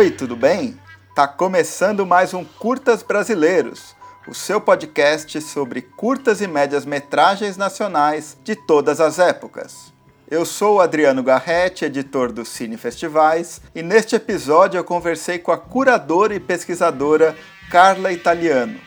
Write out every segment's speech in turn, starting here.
Oi, tudo bem? Tá começando mais um Curtas Brasileiros, o seu podcast sobre curtas e médias metragens nacionais de todas as épocas. Eu sou o Adriano Garretti, editor do Cine Festivais, e neste episódio eu conversei com a curadora e pesquisadora Carla Italiano.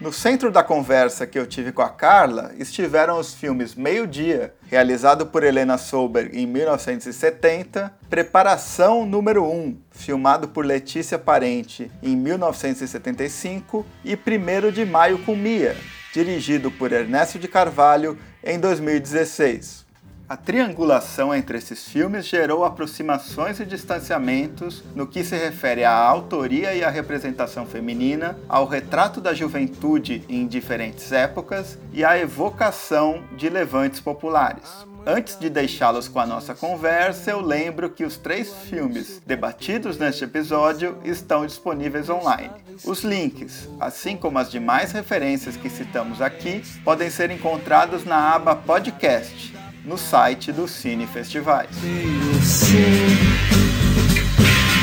No centro da conversa que eu tive com a Carla estiveram os filmes Meio Dia, realizado por Helena Solberg em 1970, Preparação número 1, filmado por Letícia Parente em 1975, e 1 de Maio com Mia, dirigido por Ernesto de Carvalho em 2016. A triangulação entre esses filmes gerou aproximações e distanciamentos no que se refere à autoria e à representação feminina, ao retrato da juventude em diferentes épocas e à evocação de levantes populares. Antes de deixá-los com a nossa conversa, eu lembro que os três filmes debatidos neste episódio estão disponíveis online. Os links, assim como as demais referências que citamos aqui, podem ser encontrados na aba Podcast no site do Cine Festivais.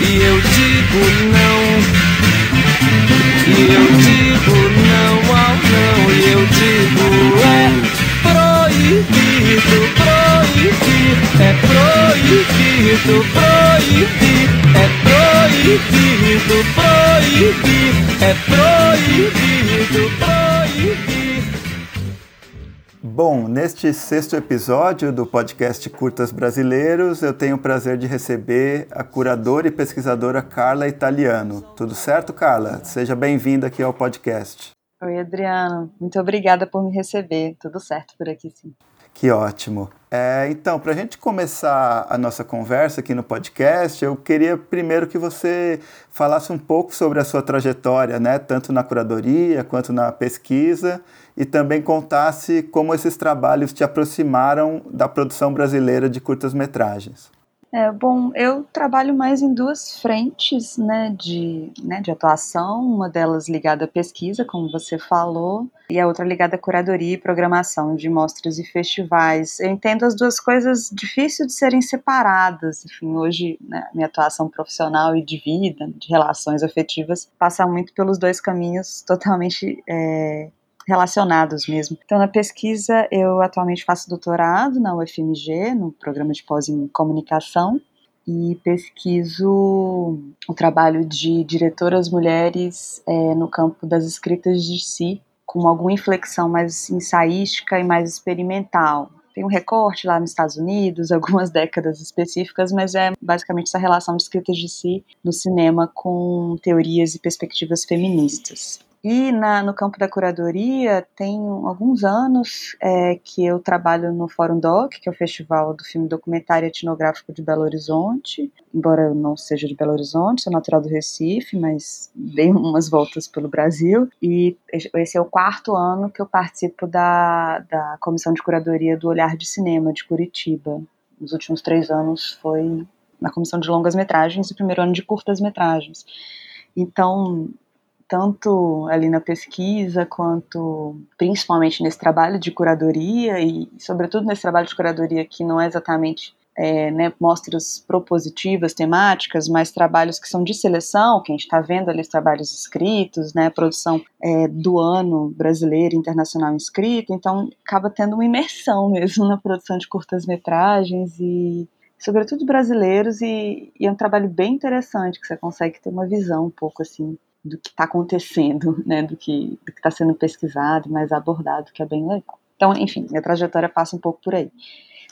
E eu digo não, e eu digo não ao não, e eu digo é proibido, proibir, é proibido, proibir, é proibido, proibir, é proibido, proibir. Bom, neste sexto episódio do podcast Curtas Brasileiros, eu tenho o prazer de receber a curadora e pesquisadora Carla Italiano. Tudo certo, Carla? Seja bem-vinda aqui ao podcast. Oi, Adriano. Muito obrigada por me receber. Tudo certo por aqui, sim. Que ótimo. É, então, para a gente começar a nossa conversa aqui no podcast, eu queria primeiro que você falasse um pouco sobre a sua trajetória, né, tanto na curadoria quanto na pesquisa, e também contasse como esses trabalhos te aproximaram da produção brasileira de curtas-metragens. É, bom, eu trabalho mais em duas frentes né, de, né, de atuação, uma delas ligada à pesquisa, como você falou, e a outra ligada à curadoria e programação de mostras e festivais. Eu entendo as duas coisas difíceis de serem separadas. Enfim, hoje, né, minha atuação profissional e de vida, de relações afetivas, passa muito pelos dois caminhos totalmente é, relacionados mesmo. Então, na pesquisa, eu atualmente faço doutorado na UFMG, no programa de pós em comunicação, e pesquiso o trabalho de diretoras mulheres é, no campo das escritas de si, com alguma inflexão mais ensaística e mais experimental. Tem um recorte lá nos Estados Unidos, algumas décadas específicas, mas é basicamente essa relação de escritas de si no cinema com teorias e perspectivas feministas. E na, no campo da curadoria, tem alguns anos é, que eu trabalho no Fórum Doc, que é o Festival do Filme Documentário Etnográfico de Belo Horizonte. Embora eu não seja de Belo Horizonte, sou natural do Recife, mas dei umas voltas pelo Brasil. E esse é o quarto ano que eu participo da, da Comissão de Curadoria do Olhar de Cinema de Curitiba. Nos últimos três anos foi na Comissão de Longas Metragens e o primeiro ano de Curtas Metragens. Então, tanto ali na pesquisa quanto principalmente nesse trabalho de curadoria e sobretudo nesse trabalho de curadoria que não é exatamente é, né, mostras propositivas, temáticas, mas trabalhos que são de seleção, que a gente está vendo ali os trabalhos escritos, né, produção é, do ano brasileiro internacional inscrito, então acaba tendo uma imersão mesmo na produção de curtas-metragens e sobretudo brasileiros e, e, é um trabalho bem interessante que você consegue ter uma visão um pouco assim do que está acontecendo, né, do que está sendo pesquisado, mais abordado, que é bem legal. Então, enfim, minha trajetória passa um pouco por aí.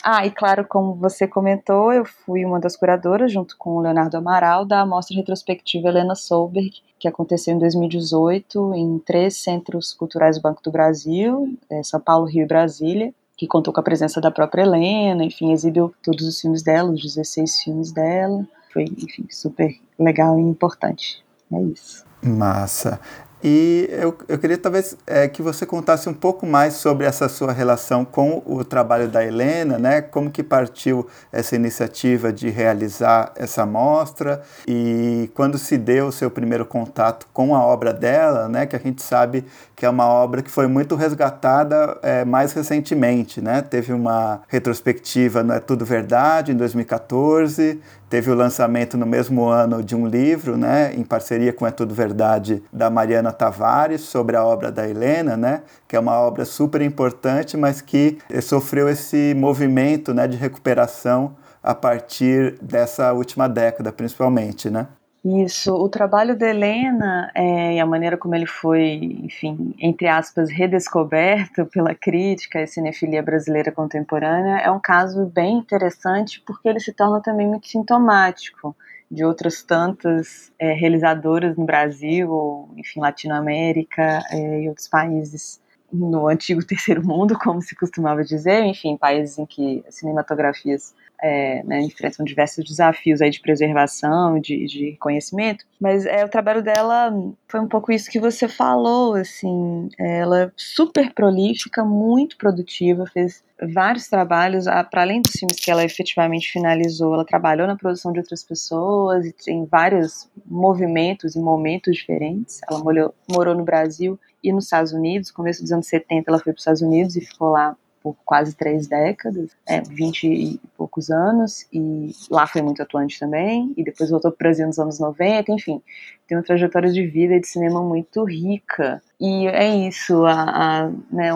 Ah, e claro, como você comentou, eu fui uma das curadoras, junto com o Leonardo Amaral, da Mostra Retrospectiva Helena Solberg, que aconteceu em 2018 em três centros culturais do Banco do Brasil, é, São Paulo, Rio e Brasília, que contou com a presença da própria Helena, enfim, exibiu todos os filmes dela, os 16 filmes dela. Foi, enfim, super legal e importante. É isso. Massa. E eu, eu queria talvez é, que você contasse um pouco mais sobre essa sua relação com o trabalho da Helena, né? Como que partiu essa iniciativa de realizar essa mostra e quando se deu o seu primeiro contato com a obra dela, né? Que a gente sabe que é uma obra que foi muito resgatada é, mais recentemente, né? Teve uma retrospectiva Não é Tudo Verdade em 2014, teve o lançamento no mesmo ano de um livro, né, em parceria com É Tudo Verdade, da Mariana Tavares, sobre a obra da Helena, né, que é uma obra super importante, mas que sofreu esse movimento né, de recuperação a partir dessa última década, principalmente, né? Isso, o trabalho da Helena é, e a maneira como ele foi, enfim, entre aspas, redescoberto pela crítica e cinefilia brasileira contemporânea é um caso bem interessante porque ele se torna também muito sintomático de outras tantas é, realizadoras no Brasil, enfim, Latinoamérica é, e outros países no antigo terceiro mundo, como se costumava dizer, enfim, países em que as cinematografias é, né, enfrentam diversos desafios aí de preservação, de, de conhecimento, mas é, o trabalho dela foi um pouco isso que você falou, assim, ela é super prolífica, muito produtiva, fez vários trabalhos, para além dos filmes que ela efetivamente finalizou, ela trabalhou na produção de outras pessoas, em vários movimentos e momentos diferentes, ela morou, morou no Brasil e nos Estados Unidos, começo dos anos 70 ela foi para os Estados Unidos e ficou lá por quase três décadas, é, 20 e poucos anos, e lá foi muito atuante também, e depois voltou para o Brasil nos anos 90, enfim, tem uma trajetória de vida e de cinema muito rica. E é isso, a, a, né,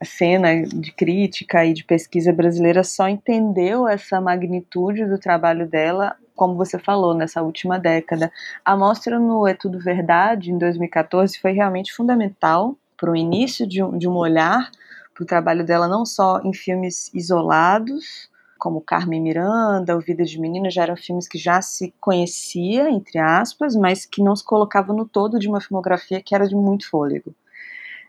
a cena de crítica e de pesquisa brasileira só entendeu essa magnitude do trabalho dela como você falou, nessa última década. A mostra no É Tudo Verdade, em 2014, foi realmente fundamental para o início de um, de um olhar para o trabalho dela não só em filmes isolados, como Carmen Miranda, O Vida de Menina, já eram filmes que já se conhecia, entre aspas, mas que não se colocavam no todo de uma filmografia que era de muito fôlego.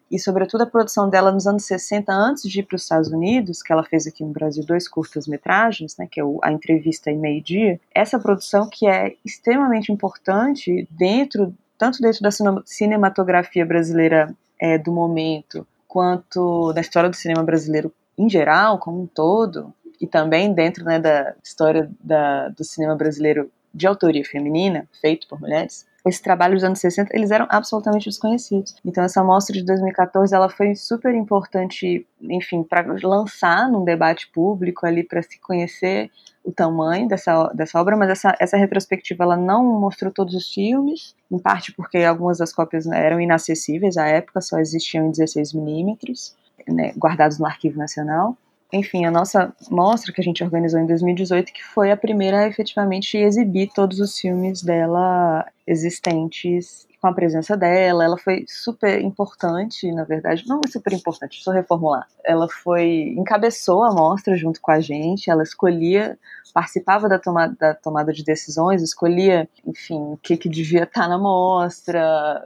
E, sobretudo, a produção dela nos anos 60, antes de ir para os Estados Unidos, que ela fez aqui no Brasil dois curtas-metragens, né, que é a entrevista e meio-dia, essa produção que é extremamente importante dentro, tanto dentro da cinematografia brasileira é, do momento, quanto da história do cinema brasileiro em geral, como um todo, e também dentro né, da história da, do cinema brasileiro de autoria feminina, feito por mulheres, esse trabalho dos anos 60, eles eram absolutamente desconhecidos. Então essa mostra de 2014, ela foi super importante, enfim, para lançar num debate público ali para se conhecer o tamanho dessa, dessa obra, mas essa, essa retrospectiva ela não mostrou todos os filmes, em parte porque algumas das cópias né, eram inacessíveis à época, só existiam em 16 milímetros, né, guardados no Arquivo Nacional. Enfim, a nossa mostra que a gente organizou em 2018, que foi a primeira a efetivamente exibir todos os filmes dela existentes com a presença dela. Ela foi super importante, na verdade, não é super importante, eu reformular. Ela foi encabeçou a mostra junto com a gente, ela escolhia, participava da tomada, da tomada de decisões, escolhia, enfim, o que, que devia estar na mostra,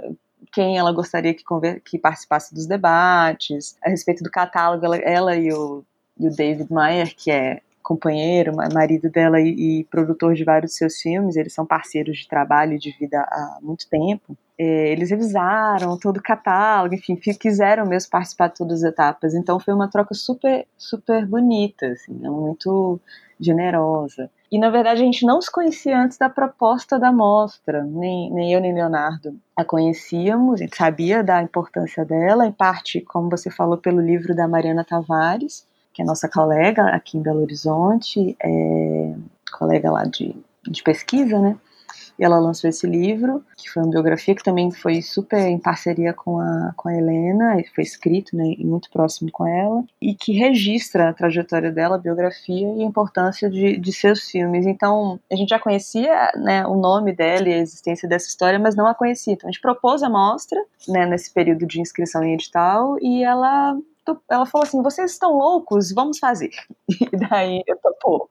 quem ela gostaria que, que, participasse dos debates, a respeito do catálogo, ela, ela e o e o David Mayer, que é companheiro, marido dela e, e, produtor de vários seus filmes, eles são parceiros de trabalho e de vida há muito tempo. É, eles revisaram todo o catálogo, enfim, quiseram mesmo participar de todas as etapas. Então foi uma troca super, super bonita, assim, né, muito generosa. E na verdade a gente não se conhecia antes da proposta da mostra, nem, nem eu nem Leonardo a conhecíamos, a gente sabia da importância dela, em parte, como você falou, pelo livro da Mariana Tavares, que é nossa colega aqui em Belo Horizonte, é colega lá de, de pesquisa, né? E ela lançou esse livro, que foi uma biografia que também foi super em parceria com a, com a Helena, e foi escrito né, muito próximo com ela, e que registra a trajetória dela, a biografia e a importância de, de seus filmes. Então, a gente já conhecia né, o nome dela e a existência dessa história, mas não a conhecia. Então, a gente propôs a mostra né, nesse período de inscrição em edital, e ela ela falou assim: vocês estão loucos, vamos fazer. E daí eu topou.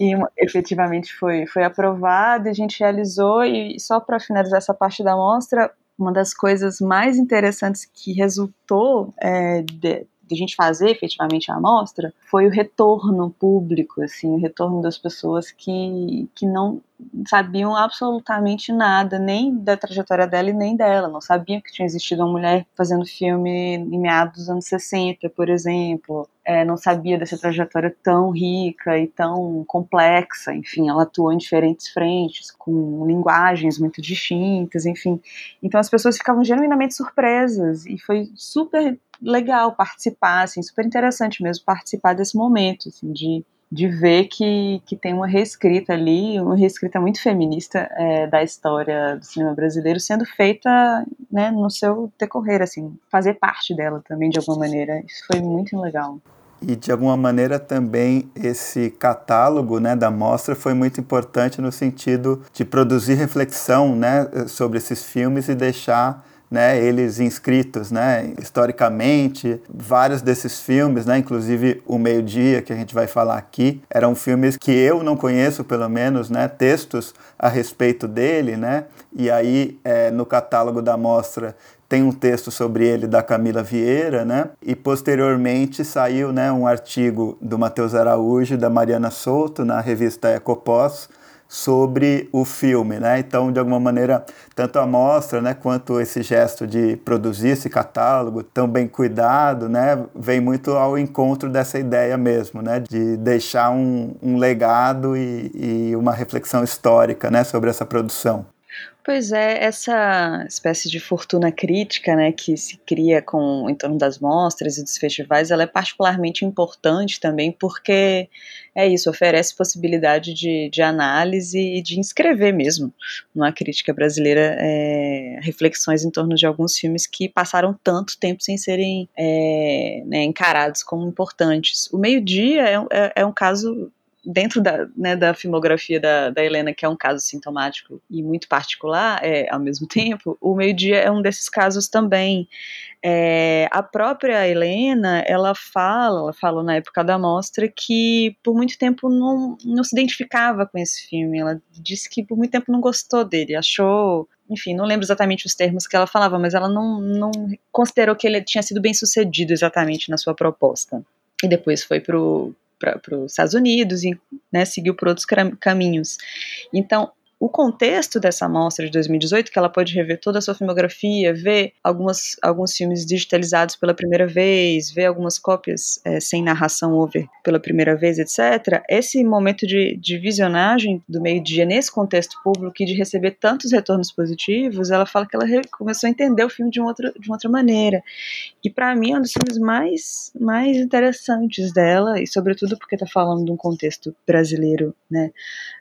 E efetivamente foi, foi aprovado, a gente realizou, e só para finalizar essa parte da mostra, uma das coisas mais interessantes que resultou é, de, de a gente fazer efetivamente a amostra foi o retorno público, assim, o retorno das pessoas que, que não sabiam absolutamente nada, nem da trajetória dela e nem dela. Não sabiam que tinha existido uma mulher fazendo filme em meados dos anos 60, por exemplo. É, não sabia dessa trajetória tão rica e tão complexa. Enfim, ela atuou em diferentes frentes, com linguagens muito distintas, enfim. Então as pessoas ficavam genuinamente surpresas e foi super legal participar, assim, super interessante mesmo participar desse momento, assim, de de ver que, que tem uma reescrita ali, uma reescrita muito feminista é, da história do cinema brasileiro sendo feita né, no seu decorrer, assim, fazer parte dela também de alguma maneira. Isso foi muito legal. E de alguma maneira também esse catálogo né, da mostra foi muito importante no sentido de produzir reflexão né, sobre esses filmes e deixar né, eles inscritos, né, historicamente, vários desses filmes, né, inclusive o Meio Dia que a gente vai falar aqui, eram filmes que eu não conheço, pelo menos, né, textos a respeito dele, né, e aí é, no catálogo da mostra tem um texto sobre ele da Camila Vieira, né, e posteriormente saiu, né, um artigo do Matheus Araújo e da Mariana Souto na revista Ecopós, sobre o filme, né? Então, de alguma maneira, tanto a mostra, né, quanto esse gesto de produzir esse catálogo tão bem cuidado, né, vem muito ao encontro dessa ideia mesmo, né, de deixar um, um legado e, e uma reflexão histórica, né, sobre essa produção. Pois é, essa espécie de fortuna crítica, né, que se cria com em torno das mostras e dos festivais, ela é particularmente importante também porque é isso, oferece possibilidade de, de análise e de inscrever mesmo numa crítica brasileira é, reflexões em torno de alguns filmes que passaram tanto tempo sem serem é, né, encarados como importantes. O Meio Dia é, é, é um caso dentro da, né, da filmografia da, da Helena, que é um caso sintomático e muito particular é, ao mesmo tempo, o Meio-Dia é um desses casos também. É, a própria Helena, ela fala, ela falou na época da mostra que por muito tempo não, não se identificava com esse filme. Ela disse que por muito tempo não gostou dele, achou enfim, não lembro exatamente os termos que ela falava, mas ela não, não considerou que ele tinha sido bem sucedido exatamente na sua proposta. E depois foi pro, para os Estados Unidos e né, seguiu por outros caminhos. Então, o contexto dessa amostra de 2018, que ela pode rever toda a sua filmografia, ver algumas, alguns filmes digitalizados pela primeira vez, ver algumas cópias é, sem narração over pela primeira vez, etc. Esse momento de, de visionagem do meio-dia nesse contexto público e de receber tantos retornos positivos, ela fala que ela começou a entender o filme de uma outra, de uma outra maneira. E para mim é um dos filmes mais, mais interessantes dela, e sobretudo porque está falando de um contexto brasileiro, né?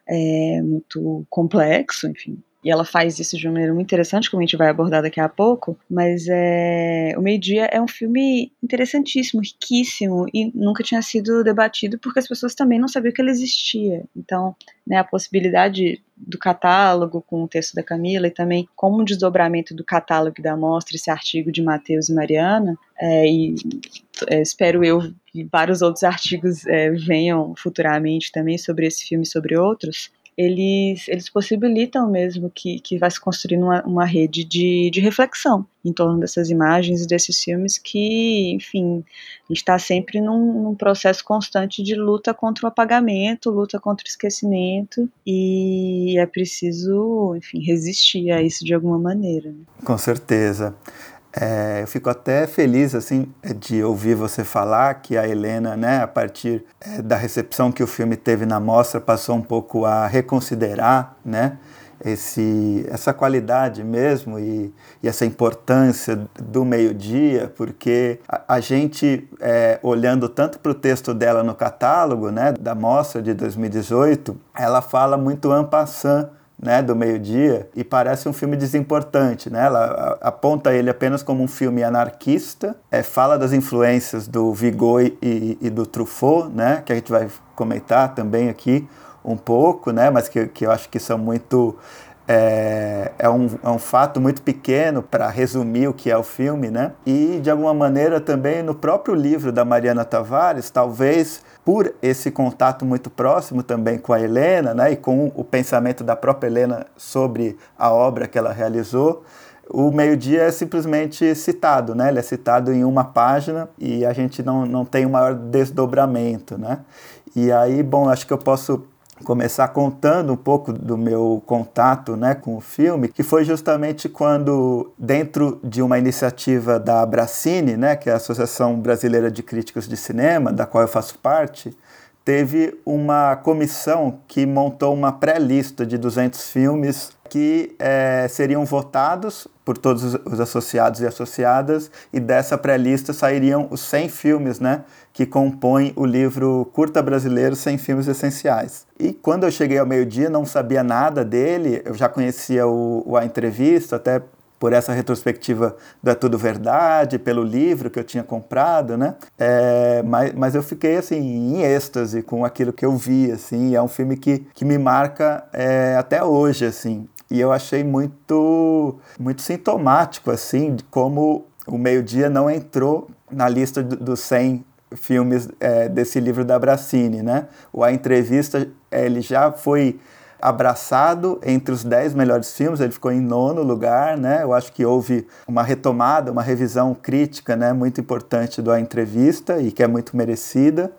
é muito complexo, enfim. E ela faz isso de uma maneira muito interessante, como a gente vai abordar daqui a pouco. Mas é, O Meio Dia é um filme interessantíssimo, riquíssimo, e nunca tinha sido debatido porque as pessoas também não sabiam que ele existia. Então, né, a possibilidade do catálogo com o texto da Camila e também como um desdobramento do catálogo da mostra, esse artigo de Matheus e Mariana, é, e é, espero eu que vários outros artigos é, venham futuramente também sobre esse filme e sobre outros, eles, eles possibilitam mesmo que, que vai se construindo uma, uma rede de, de reflexão em torno dessas imagens e desses filmes que, enfim, está sempre num, num, processo constante de luta contra o apagamento, luta contra o esquecimento e é preciso, enfim, resistir a isso de alguma maneira. Né? Com certeza. É, eu fico até feliz assim de ouvir você falar que a Helena, né, a partir é, da recepção que o filme teve na mostra, passou um pouco a reconsiderar, né, esse, essa qualidade mesmo e, e essa importância do meio-dia, porque a, a gente, é, olhando tanto para o texto dela no catálogo, né, da mostra de 2018, ela fala muito en né, do meio-dia e parece um filme desimportante. Né? Ela aponta ele apenas como um filme anarquista, é, fala das influências do Vigo e, e, do Truffaut, né, que a gente vai comentar também aqui um pouco, né, mas que, que eu acho que são muito é, é, um, é um fato muito pequeno para resumir o que é o filme, né? E de alguma maneira também no próprio livro da Mariana Tavares, talvez por esse contato muito próximo também com a Helena, né? E com o pensamento da própria Helena sobre a obra que ela realizou, o meio-dia é simplesmente citado, né? Ele é citado em uma página e a gente não, não tem o um maior desdobramento, né? E aí, bom, acho que eu posso começar contando um pouco do meu contato né, com o filme, que foi justamente quando, dentro de uma iniciativa da Abracine, né, que é a Associação Brasileira de Críticos de Cinema, da qual eu faço parte, teve uma comissão que montou uma pré-lista de 200 filmes que é, seriam votados por todos os associados e associadas, e dessa pré-lista sairiam os 100 filmes né, que compõem o livro Curta Brasileiro 100 Filmes Essenciais. E quando eu cheguei ao meio-dia, não sabia nada dele, eu já conhecia o, o A Entrevista, até por essa retrospectiva da Tudo Verdade, pelo livro que eu tinha comprado, né? É, mas, mas eu fiquei, assim, em êxtase com aquilo que eu vi, assim, é um filme que, que me marca é, até hoje, assim. E eu achei muito, muito sintomático, assim, de como o Meio-Dia não entrou na lista dos 100 filmes é, desse livro da Bracini, né? O A Entrevista, ele já foi abraçado entre os 10 melhores filmes, ele ficou em nono lugar, né? Eu acho que houve uma retomada, uma revisão crítica, né, muito importante da entrevista e que é muito merecida.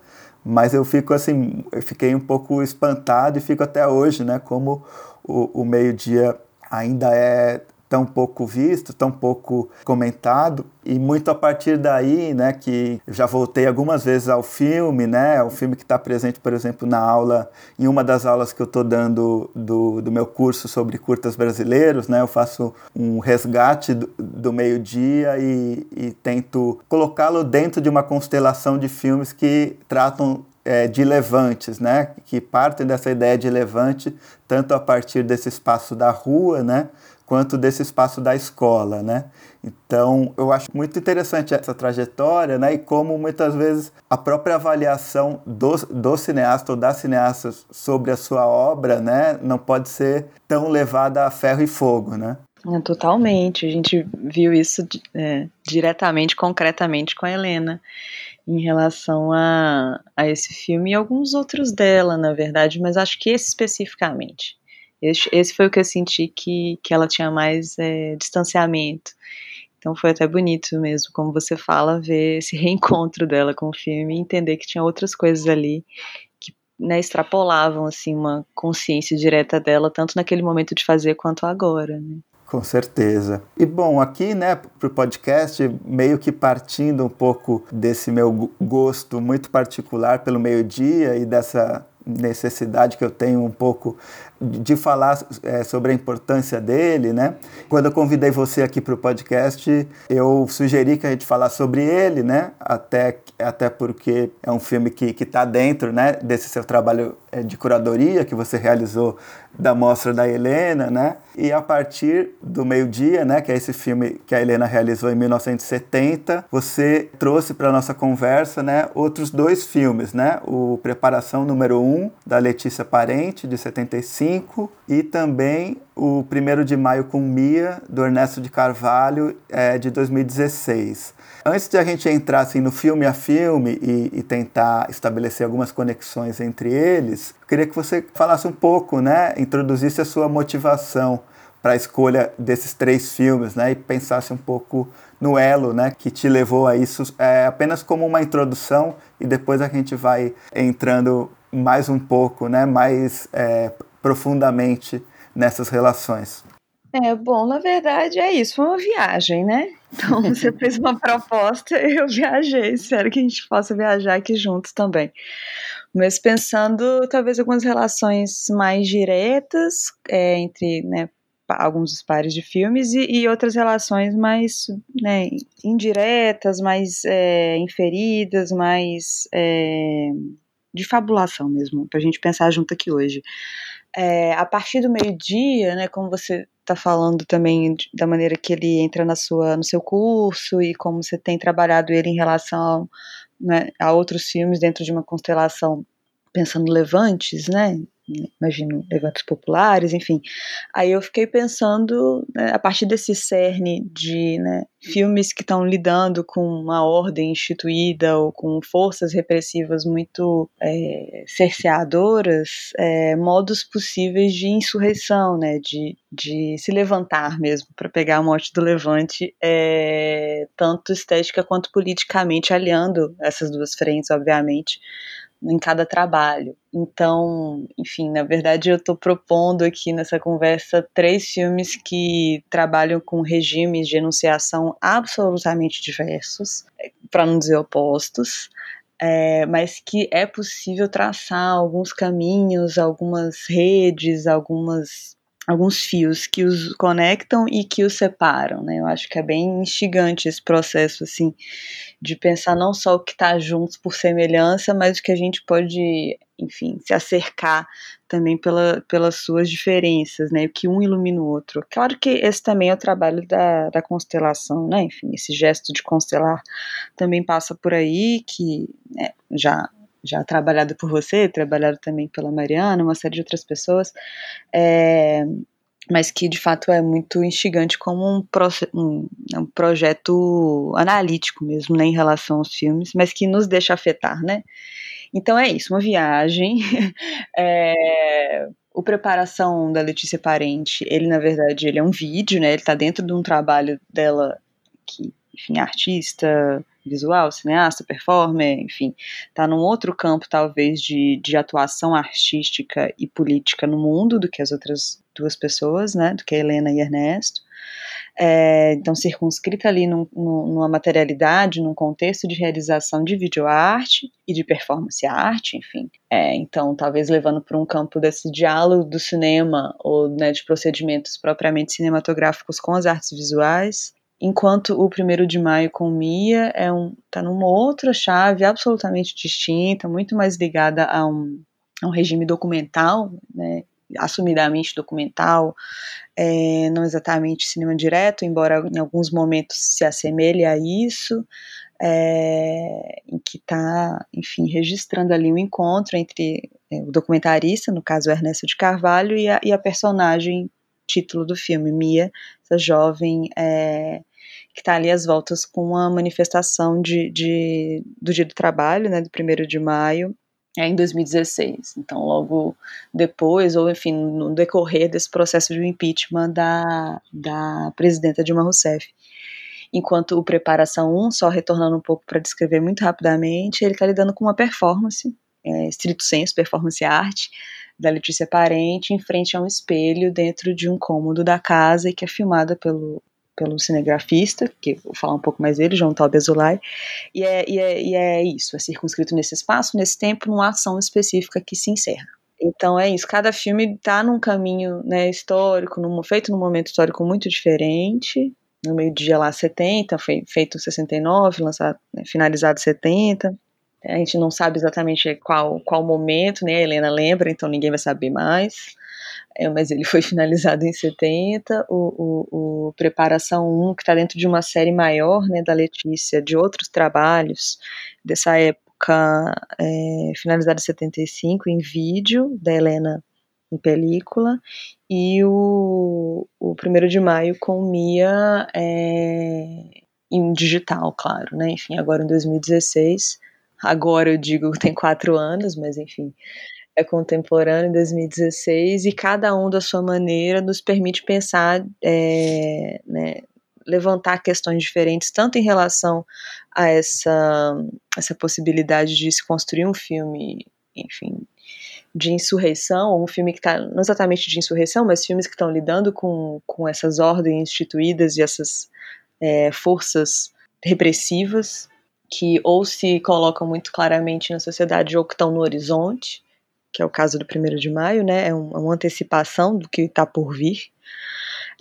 Mas eu fico assim, eu fiquei um pouco espantado e fico até hoje, né, como o, o meio-dia ainda é tão pouco visto, tão pouco comentado. E muito a partir daí, né, que eu já voltei algumas vezes ao filme, né, um filme que está presente, por exemplo, na aula, em uma das aulas que eu estou dando do, do meu curso sobre curtas brasileiros, né, eu faço um resgate do, do meio-dia e, e tento colocá-lo dentro de uma constelação de filmes que tratam é, de levantes, né, que partem dessa ideia de levante tanto a partir desse espaço da rua, né, quanto desse espaço da escola, né? Então, eu acho muito interessante essa trajetória, né? E como muitas vezes a própria avaliação do, do cineasta ou da cineasta sobre a sua obra, né, não pode ser tão levada a ferro e fogo, né? É, totalmente. A gente viu isso é, diretamente, concretamente com a Helena em relação a, a esse filme e alguns outros dela, na verdade, mas acho que esse especificamente. Esse, esse foi o que eu senti que, que ela tinha mais é, distanciamento. Então foi até bonito mesmo, como você fala, ver esse reencontro dela com o filme e entender que tinha outras coisas ali que né, extrapolavam assim uma consciência direta dela, tanto naquele momento de fazer quanto agora. Né? Com certeza. E bom, aqui, né, para o podcast, meio que partindo um pouco desse meu gosto muito particular pelo meio-dia e dessa necessidade que eu tenho um pouco de falar é, sobre a importância dele, né? Quando eu convidei você aqui para o podcast, eu sugeri que a gente falasse sobre ele, né? Até, até porque é um filme que está dentro né, desse seu trabalho é, de curadoria que você realizou da mostra da Helena, né? E a partir do meio-dia, né, que é esse filme que a Helena realizou em 1970, você trouxe para nossa conversa, né, outros dois filmes, né? O Preparação número 1 um, da Letícia Parente de 75 e também o 1 de Maio com Mia do Ernesto de Carvalho é, de 2016. Antes de a gente entrar assim, no filme a filme e, e, tentar estabelecer algumas conexões entre eles, queria que você falasse um pouco, né, introduzisse a sua motivação para a escolha desses três filmes, né, e pensasse um pouco no elo, né, que te levou a isso, é, apenas como uma introdução e depois a gente vai entrando mais um pouco, né, mais é, profundamente nessas relações. É, bom, na verdade é isso, foi uma viagem, né? Então você fez uma proposta eu viajei. Espero que a gente possa viajar aqui juntos também. Mas pensando talvez algumas relações mais diretas é, entre né, alguns dos pares de filmes e, e outras relações mais né, indiretas, mais é, inferidas, mais é, de fabulação mesmo, para a gente pensar junto aqui hoje. É, a partir do meio-dia, né, como você está falando também da maneira que ele entra na sua, no seu curso e como você tem trabalhado ele em relação né, a outros filmes dentro de uma constelação pensando levantes, né, imagino, eventos populares, enfim. Aí eu fiquei pensando, né, a partir desse cerne de né, filmes que estão lidando com uma ordem instituída ou com forças repressivas muito é, cerceadoras, é, modos possíveis de insurreição, né, de, de se levantar mesmo, para pegar a morte do levante, é, tanto estética quanto politicamente, aliando essas duas frentes, obviamente em cada trabalho. Então, enfim, na verdade eu estou propondo aqui nessa conversa três filmes que trabalham com regimes de enunciação absolutamente diversos, para não dizer opostos, é, mas que é possível traçar alguns caminhos, algumas redes, algumas alguns fios que os conectam e que os separam, né? Eu acho que é bem instigante esse processo, assim, de pensar não só o que está juntos por semelhança, mas o que a gente pode, enfim, se acercar também pela, pelas suas diferenças, né? O que um ilumina o outro. Claro que esse também é o trabalho da, da constelação, né? Enfim, esse gesto de constelar também passa por aí, que né, já já trabalhado por você, trabalhado também pela Mariana, uma série de outras pessoas, é, mas que de fato é muito instigante como um, um, um, projeto analítico mesmo, né, em relação aos filmes, mas que nos deixa afetar, né? Então é isso, uma viagem. é, o Preparação da Letícia Parente, ele na verdade ele é um vídeo, né? Ele está dentro de um trabalho dela que, enfim, artista, visual, cineasta, performer, enfim, está num outro campo talvez de, de atuação artística e política no mundo do que as outras duas pessoas, né, do que a Helena e Ernesto. É, então, circunscrita ali num, numa materialidade, num contexto de realização de videoarte e de performance arte, enfim. É, então, talvez levando para um campo desse diálogo do cinema ou né, de procedimentos propriamente cinematográficos com as artes visuais, enquanto o primeiro de maio com Mia é um tá numa outra chave absolutamente distinta, muito mais ligada a um, a um regime documental, né, assumidamente documental, é, não exatamente cinema direto, embora em alguns momentos se assemelhe a isso, é, em que está, enfim, registrando ali um encontro entre é, o documentarista, no caso Ernesto de Carvalho, e a, e a personagem título do filme, Mia, essa jovem é, que está ali às voltas com a manifestação de, de, do Dia do Trabalho, né, do 1 de maio, é em 2016. Então, logo depois, ou enfim, no decorrer desse processo de impeachment da, da presidenta Dilma Rousseff. Enquanto o Preparação 1, só retornando um pouco para descrever muito rapidamente, ele está lidando com uma performance, é, estrito senso, performance arte, da Letícia Parente, em frente a um espelho dentro de um cômodo da casa e que é filmada pelo pelo cinegrafista, que vou falar um pouco mais dele, João Taube Azulay, e é, e, é, e é isso, é circunscrito nesse espaço, nesse tempo, numa ação específica que se encerra. Então é isso, cada filme está num caminho né, histórico, num, feito num momento histórico muito diferente, no meio dia lá 70, foi feito 69, lançado, né, finalizado 70, a gente não sabe exatamente qual, qual momento, né, a Helena lembra, então ninguém vai saber mais, é, mas ele foi finalizado em 70. O, o, o Preparação 1, que está dentro de uma série maior né, da Letícia, de outros trabalhos dessa época, é, finalizado em 75, em vídeo, da Helena em película, e o, o 1 de maio com Mia é, em digital, claro, né? Enfim, agora em 2016. Agora eu digo que tem quatro anos, mas enfim, é contemporâneo, 2016, e cada um da sua maneira nos permite pensar, é, né, levantar questões diferentes, tanto em relação a essa, essa possibilidade de se construir um filme, enfim, de insurreição, um filme que está, não exatamente de insurreição, mas filmes que estão lidando com, com essas ordens instituídas e essas é, forças repressivas que ou se colocam muito claramente na sociedade ou que estão no horizonte, que é o caso do 1 de maio, né? É uma antecipação do que está por vir.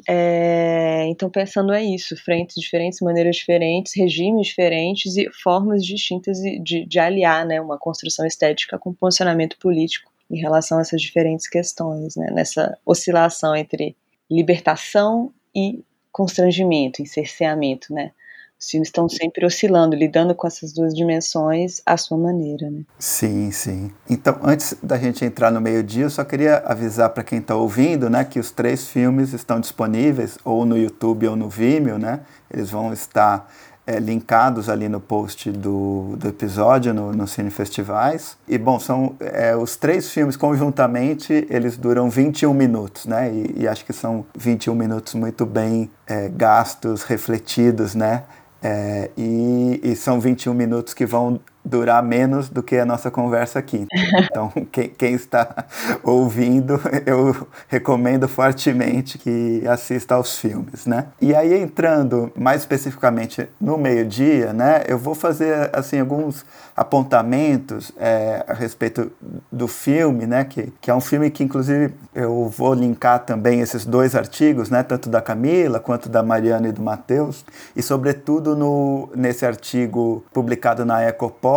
É, então, pensando é isso: frentes diferentes, maneiras diferentes, regimes diferentes e formas distintas de, de aliar né, uma construção estética com posicionamento político em relação a essas diferentes questões, né, nessa oscilação entre libertação e constrangimento, encerceamento, né? Os filmes estão sempre oscilando, lidando com essas duas dimensões à sua maneira, né? Sim, sim. Então, antes da gente entrar no meio-dia, eu só queria avisar para quem está ouvindo, né, que os três filmes estão disponíveis ou no YouTube ou no Vimeo, né? Eles vão estar é, linkados ali no post do, do episódio no, no Cine Festivais. E, bom, são é, os três filmes conjuntamente, eles duram 21 minutos, né? E, e acho que são 21 minutos muito bem é, gastos, refletidos, né? É, e, e, são 21 minutos que vão durar menos do que a nossa conversa aqui. Então, quem, quem, está ouvindo, eu recomendo fortemente que assista aos filmes, né? E aí, entrando mais especificamente no meio-dia, né, eu vou fazer, assim, alguns apontamentos é, a respeito do filme, né, que, que é um filme que, inclusive, eu vou linkar também esses dois artigos, né, tanto da Camila quanto da Mariana e do Matheus, e, sobretudo, no, nesse artigo publicado na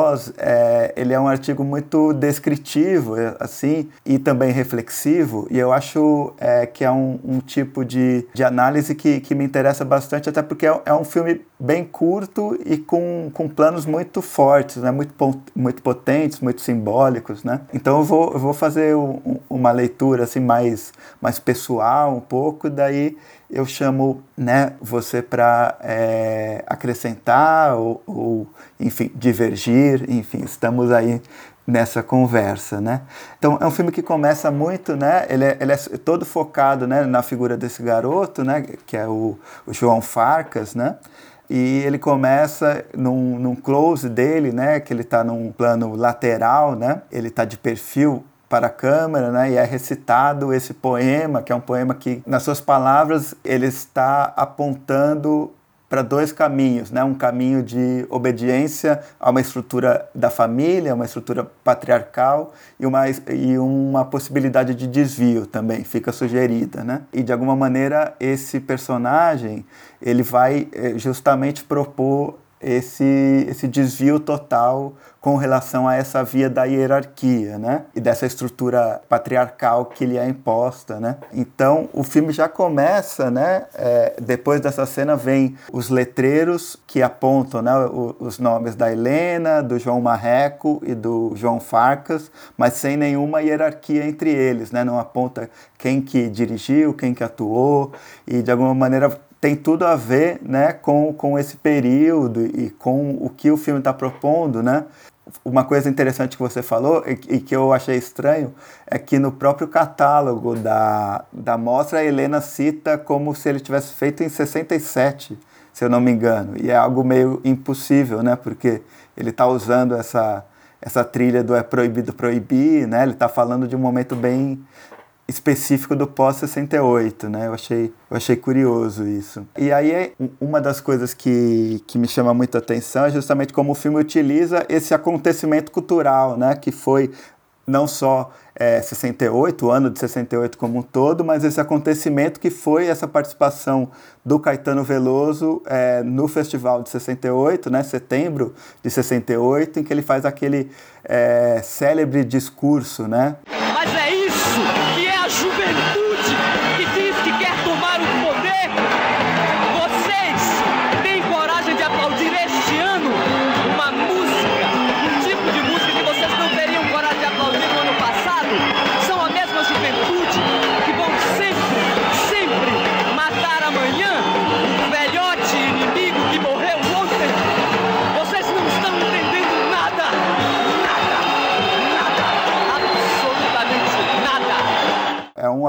Ecopós, é, ele é um artigo muito descritivo, é, assim, e também reflexivo, e eu acho é, que é um, um, tipo de, de análise que, que me interessa bastante, até porque é, é um filme bem curto e com, com planos muito fortes, né, muito, muito potentes, muito simbólicos, né? Então eu vou, eu vou fazer um, uma leitura assim mais, mais pessoal um pouco, daí eu chamo né, você para é, acrescentar ou, ou, enfim, divergir, enfim, estamos aí nessa conversa, né? Então é um filme que começa muito, né? Ele é, ele é todo focado, né, na figura desse garoto, né, que é o, o João Farcas, né? E ele começa num, num close dele, né, que ele está num plano lateral, né? Ele está de perfil para a câmera, né? E é recitado esse poema, que é um poema que, nas suas palavras, ele está apontando para dois caminhos, né? Um caminho de obediência a uma estrutura da família, uma estrutura patriarcal e uma, e uma possibilidade de desvio também fica sugerida, né? E de alguma maneira esse personagem ele vai eh, justamente propor esse, esse desvio total com relação a essa via da hierarquia, né? E dessa estrutura patriarcal que lhe é imposta, né? Então, o filme já começa, né? É, depois dessa cena vem os letreiros que apontam né, os nomes da Helena, do João Marreco e do João Farcas, mas sem nenhuma hierarquia entre eles, né? Não aponta quem que dirigiu, quem que atuou e de alguma maneira tem tudo a ver né, com, com esse período e com o que o filme está propondo. Né? Uma coisa interessante que você falou e, e, que eu achei estranho é que no próprio catálogo da, da mostra a Helena cita como se ele tivesse feito em 67, se eu não me engano. E é algo meio impossível, né? porque ele está usando essa, essa trilha do É Proibido Proibir, né? ele está falando de um momento bem específico do pós-68, né? Eu achei, eu achei curioso isso. E aí, uma das coisas que, que me chama muita atenção é justamente como o filme utiliza esse acontecimento cultural, né? Que foi não só é, 68, o ano de 68 como um todo, mas esse acontecimento que foi essa participação do Caetano Veloso é, no festival de 68, né, setembro de 68, em que ele faz aquele é, célebre discurso, né? Mas é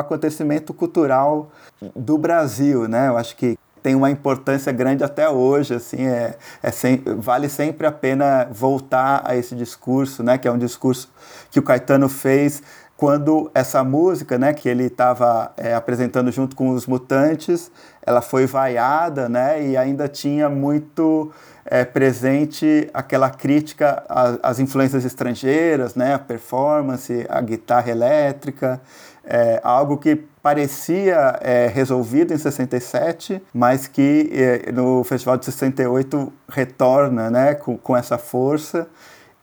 acontecimento cultural do Brasil, né? Eu acho que tem uma importância grande até hoje, assim, é, é sem, vale sempre a pena voltar a esse discurso, né? Que é um discurso que o Caetano fez quando essa música, né, que ele estava é, apresentando junto com os Mutantes, ela foi vaiada, né, e ainda tinha muito é, presente aquela crítica às influências estrangeiras, né, a performance, a guitarra elétrica, é, algo que parecia é, resolvido em 67, mas que é, no Festival de 68 retorna né, com, com essa força.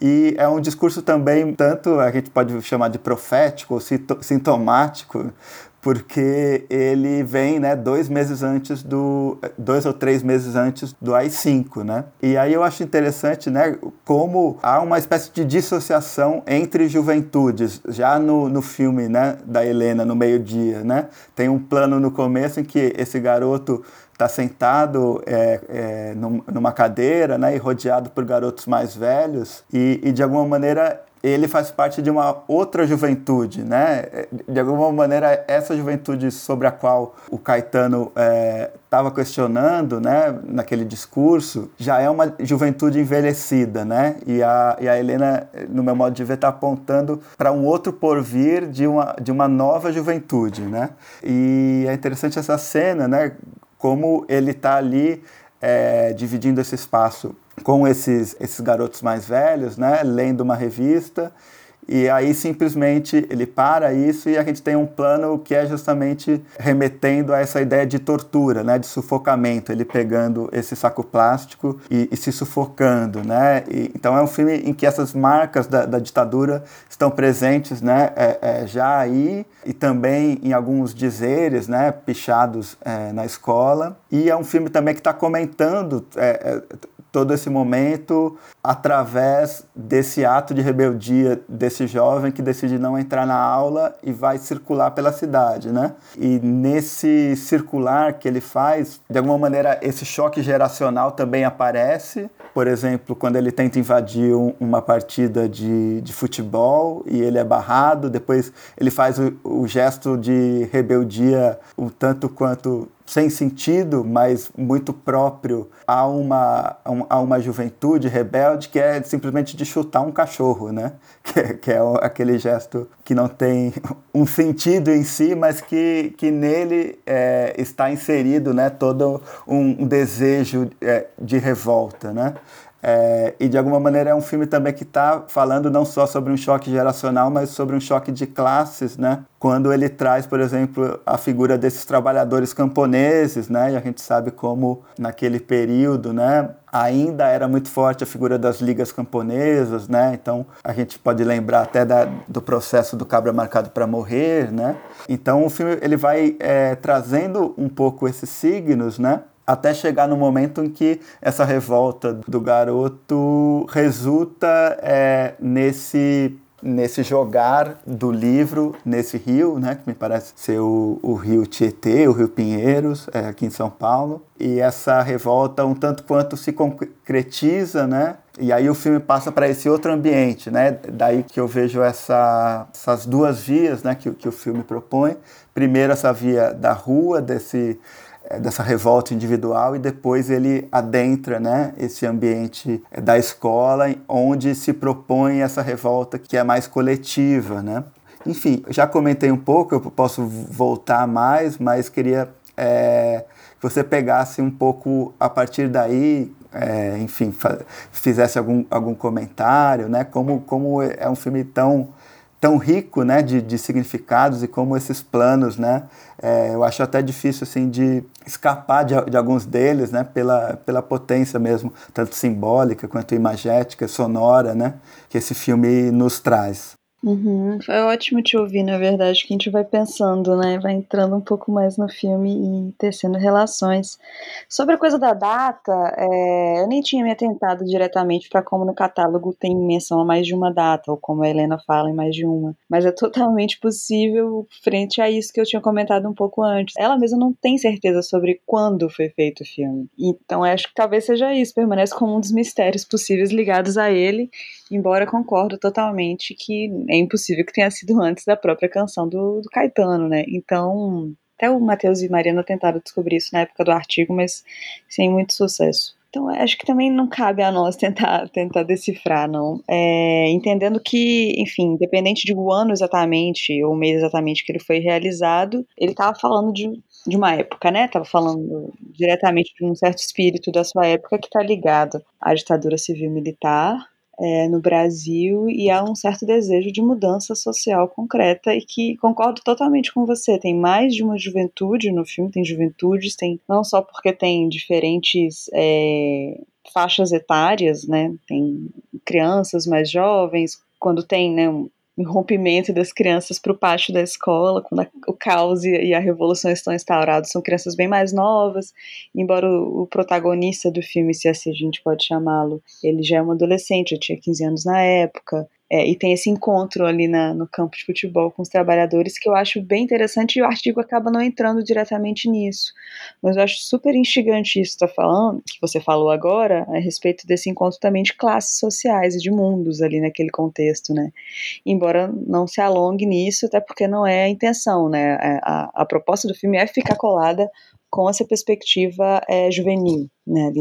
E é um discurso também, tanto a gente pode chamar de profético ou sintomático, porque ele vem né, dois meses antes do dois ou três meses antes do AI-5, né? E aí eu acho interessante, né, como há uma espécie de dissociação entre juventudes já no, no filme, né, da Helena no meio dia, né? Tem um plano no começo em que esse garoto está sentado é, é, numa cadeira, né, e rodeado por garotos mais velhos, e, e de alguma maneira ele faz parte de uma outra juventude, né? De alguma maneira, essa juventude sobre a qual o Caetano estava é, questionando, né, naquele discurso, já é uma juventude envelhecida, né? E a, e a Helena, no meu modo de ver, está apontando para um outro porvir de uma, de uma nova juventude, né? E é interessante essa cena, né? Como ele está ali é, dividindo esse espaço com esses, esses garotos mais velhos, né, lendo uma revista, e aí simplesmente ele para isso e a gente tem um plano que é justamente remetendo a essa ideia de tortura, né, de sufocamento, ele pegando esse saco plástico e, e se sufocando, né. E, então é um filme em que essas marcas da, da ditadura estão presentes, né, é, é, já aí e também em alguns dizeres, né, pichados é, na escola. E é um filme também que está comentando é, é, todo esse momento através desse ato de rebeldia desse jovem que decide não entrar na aula e vai circular pela cidade, né? E nesse circular que ele faz, de alguma maneira esse choque geracional também aparece. Por exemplo, quando ele tenta invadir um, uma partida de, de futebol e ele é barrado, depois ele faz o, o gesto de rebeldia um tanto quanto sem sentido, mas muito próprio a uma, a uma juventude rebelde, que é simplesmente de chutar um cachorro, né? Que, que, é aquele gesto que não tem um sentido em si, mas que, que nele é, está inserido né, todo um, um desejo é, de revolta, né? É, e de alguma maneira é um filme também que está falando não só sobre um choque geracional, mas sobre um choque de classes, né? Quando ele traz, por exemplo, a figura desses trabalhadores camponeses, né? E a gente sabe como naquele período, né? Ainda era muito forte a figura das ligas camponesas, né? Então a gente pode lembrar até da, do processo do cabra marcado para morrer, né? Então o filme ele vai é, trazendo um pouco esses signos, né? Até chegar no momento em que essa revolta do garoto resulta é, nesse nesse jogar do livro nesse rio, né, que me parece ser o, o rio Tietê, o rio Pinheiros, é, aqui em São Paulo, e essa revolta um tanto quanto se concretiza, né, e aí o filme passa para esse outro ambiente, né, daí que eu vejo essa, essas duas vias, né, que, que o filme propõe, primeiro essa via da rua, desse dessa revolta individual e depois ele adentra né, esse ambiente é, da escola onde se propõe essa revolta que é mais coletiva. Né? Enfim, já comentei um pouco, eu posso voltar mais, mas queria é, que você pegasse um pouco a partir daí, é, enfim, fizesse algum, algum comentário, né? Como, como é um filme tão tão rico né, de, de significados e como esses planos, né, é, eu acho até difícil assim de escapar de, de, alguns deles, né, pela, pela potência mesmo, tanto simbólica quanto imagética, sonora, né, que esse filme nos traz. Uhum. Foi ótimo te ouvir, na verdade, que a gente vai pensando, né? Vai entrando um pouco mais no filme e tecendo relações. Sobre a coisa da data, é, eu nem tinha me atentado diretamente para como no catálogo tem menção a mais de uma data, ou como a Helena fala, em mais de uma. Mas é totalmente possível frente a isso que eu tinha comentado um pouco antes. Ela mesma não tem certeza sobre quando foi feito o filme. Então acho que talvez seja isso, permanece como um dos mistérios possíveis ligados a ele, embora concordo totalmente que é impossível que tenha sido antes da própria canção do, do Caetano, né? Então, até o Matheus e Mariana tentaram descobrir isso na época do artigo, mas sem muito sucesso. Então, acho que também não cabe a nós tentar, tentar decifrar, não. É, entendendo que, enfim, independente de o ano exatamente, ou o mês exatamente que ele foi realizado, ele estava falando de, de uma época, né? Estava falando diretamente de um certo espírito da sua época que está ligado à ditadura civil-militar, é, no Brasil e há um certo desejo de mudança social concreta e que concordo totalmente com você. Tem mais de uma juventude no filme, tem juventudes, tem não só porque tem diferentes é, faixas etárias, né? Tem crianças mais jovens, quando tem né, rompimento das crianças para o pátio da escola, quando a, o caos e, a revolução estão instaurados, são crianças bem mais novas, embora o, o protagonista do filme, se assim a gente pode chamá-lo, ele já é um adolescente, já tinha 15 anos na época, É, e tem esse encontro ali na, no campo de futebol com os trabalhadores que eu acho bem interessante e o artigo acaba não entrando diretamente nisso. Mas eu acho super instigante isso que tá falando, que você falou agora, a respeito desse encontro também de classes sociais e de mundos ali naquele contexto, né? Embora não se alongue nisso, até porque não é a intenção, né? É, a, a proposta do filme é ficar colada com essa perspectiva é, juvenil, né?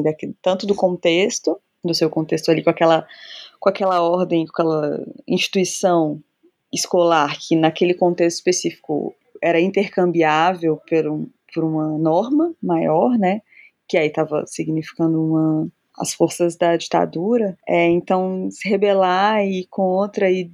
Tanto do contexto, do seu contexto ali com aquela com aquela ordem, com aquela instituição escolar que naquele contexto específico era intercambiável por, um, por uma norma maior, né? Que aí estava significando uma as forças da ditadura, é, então se rebelar e contra e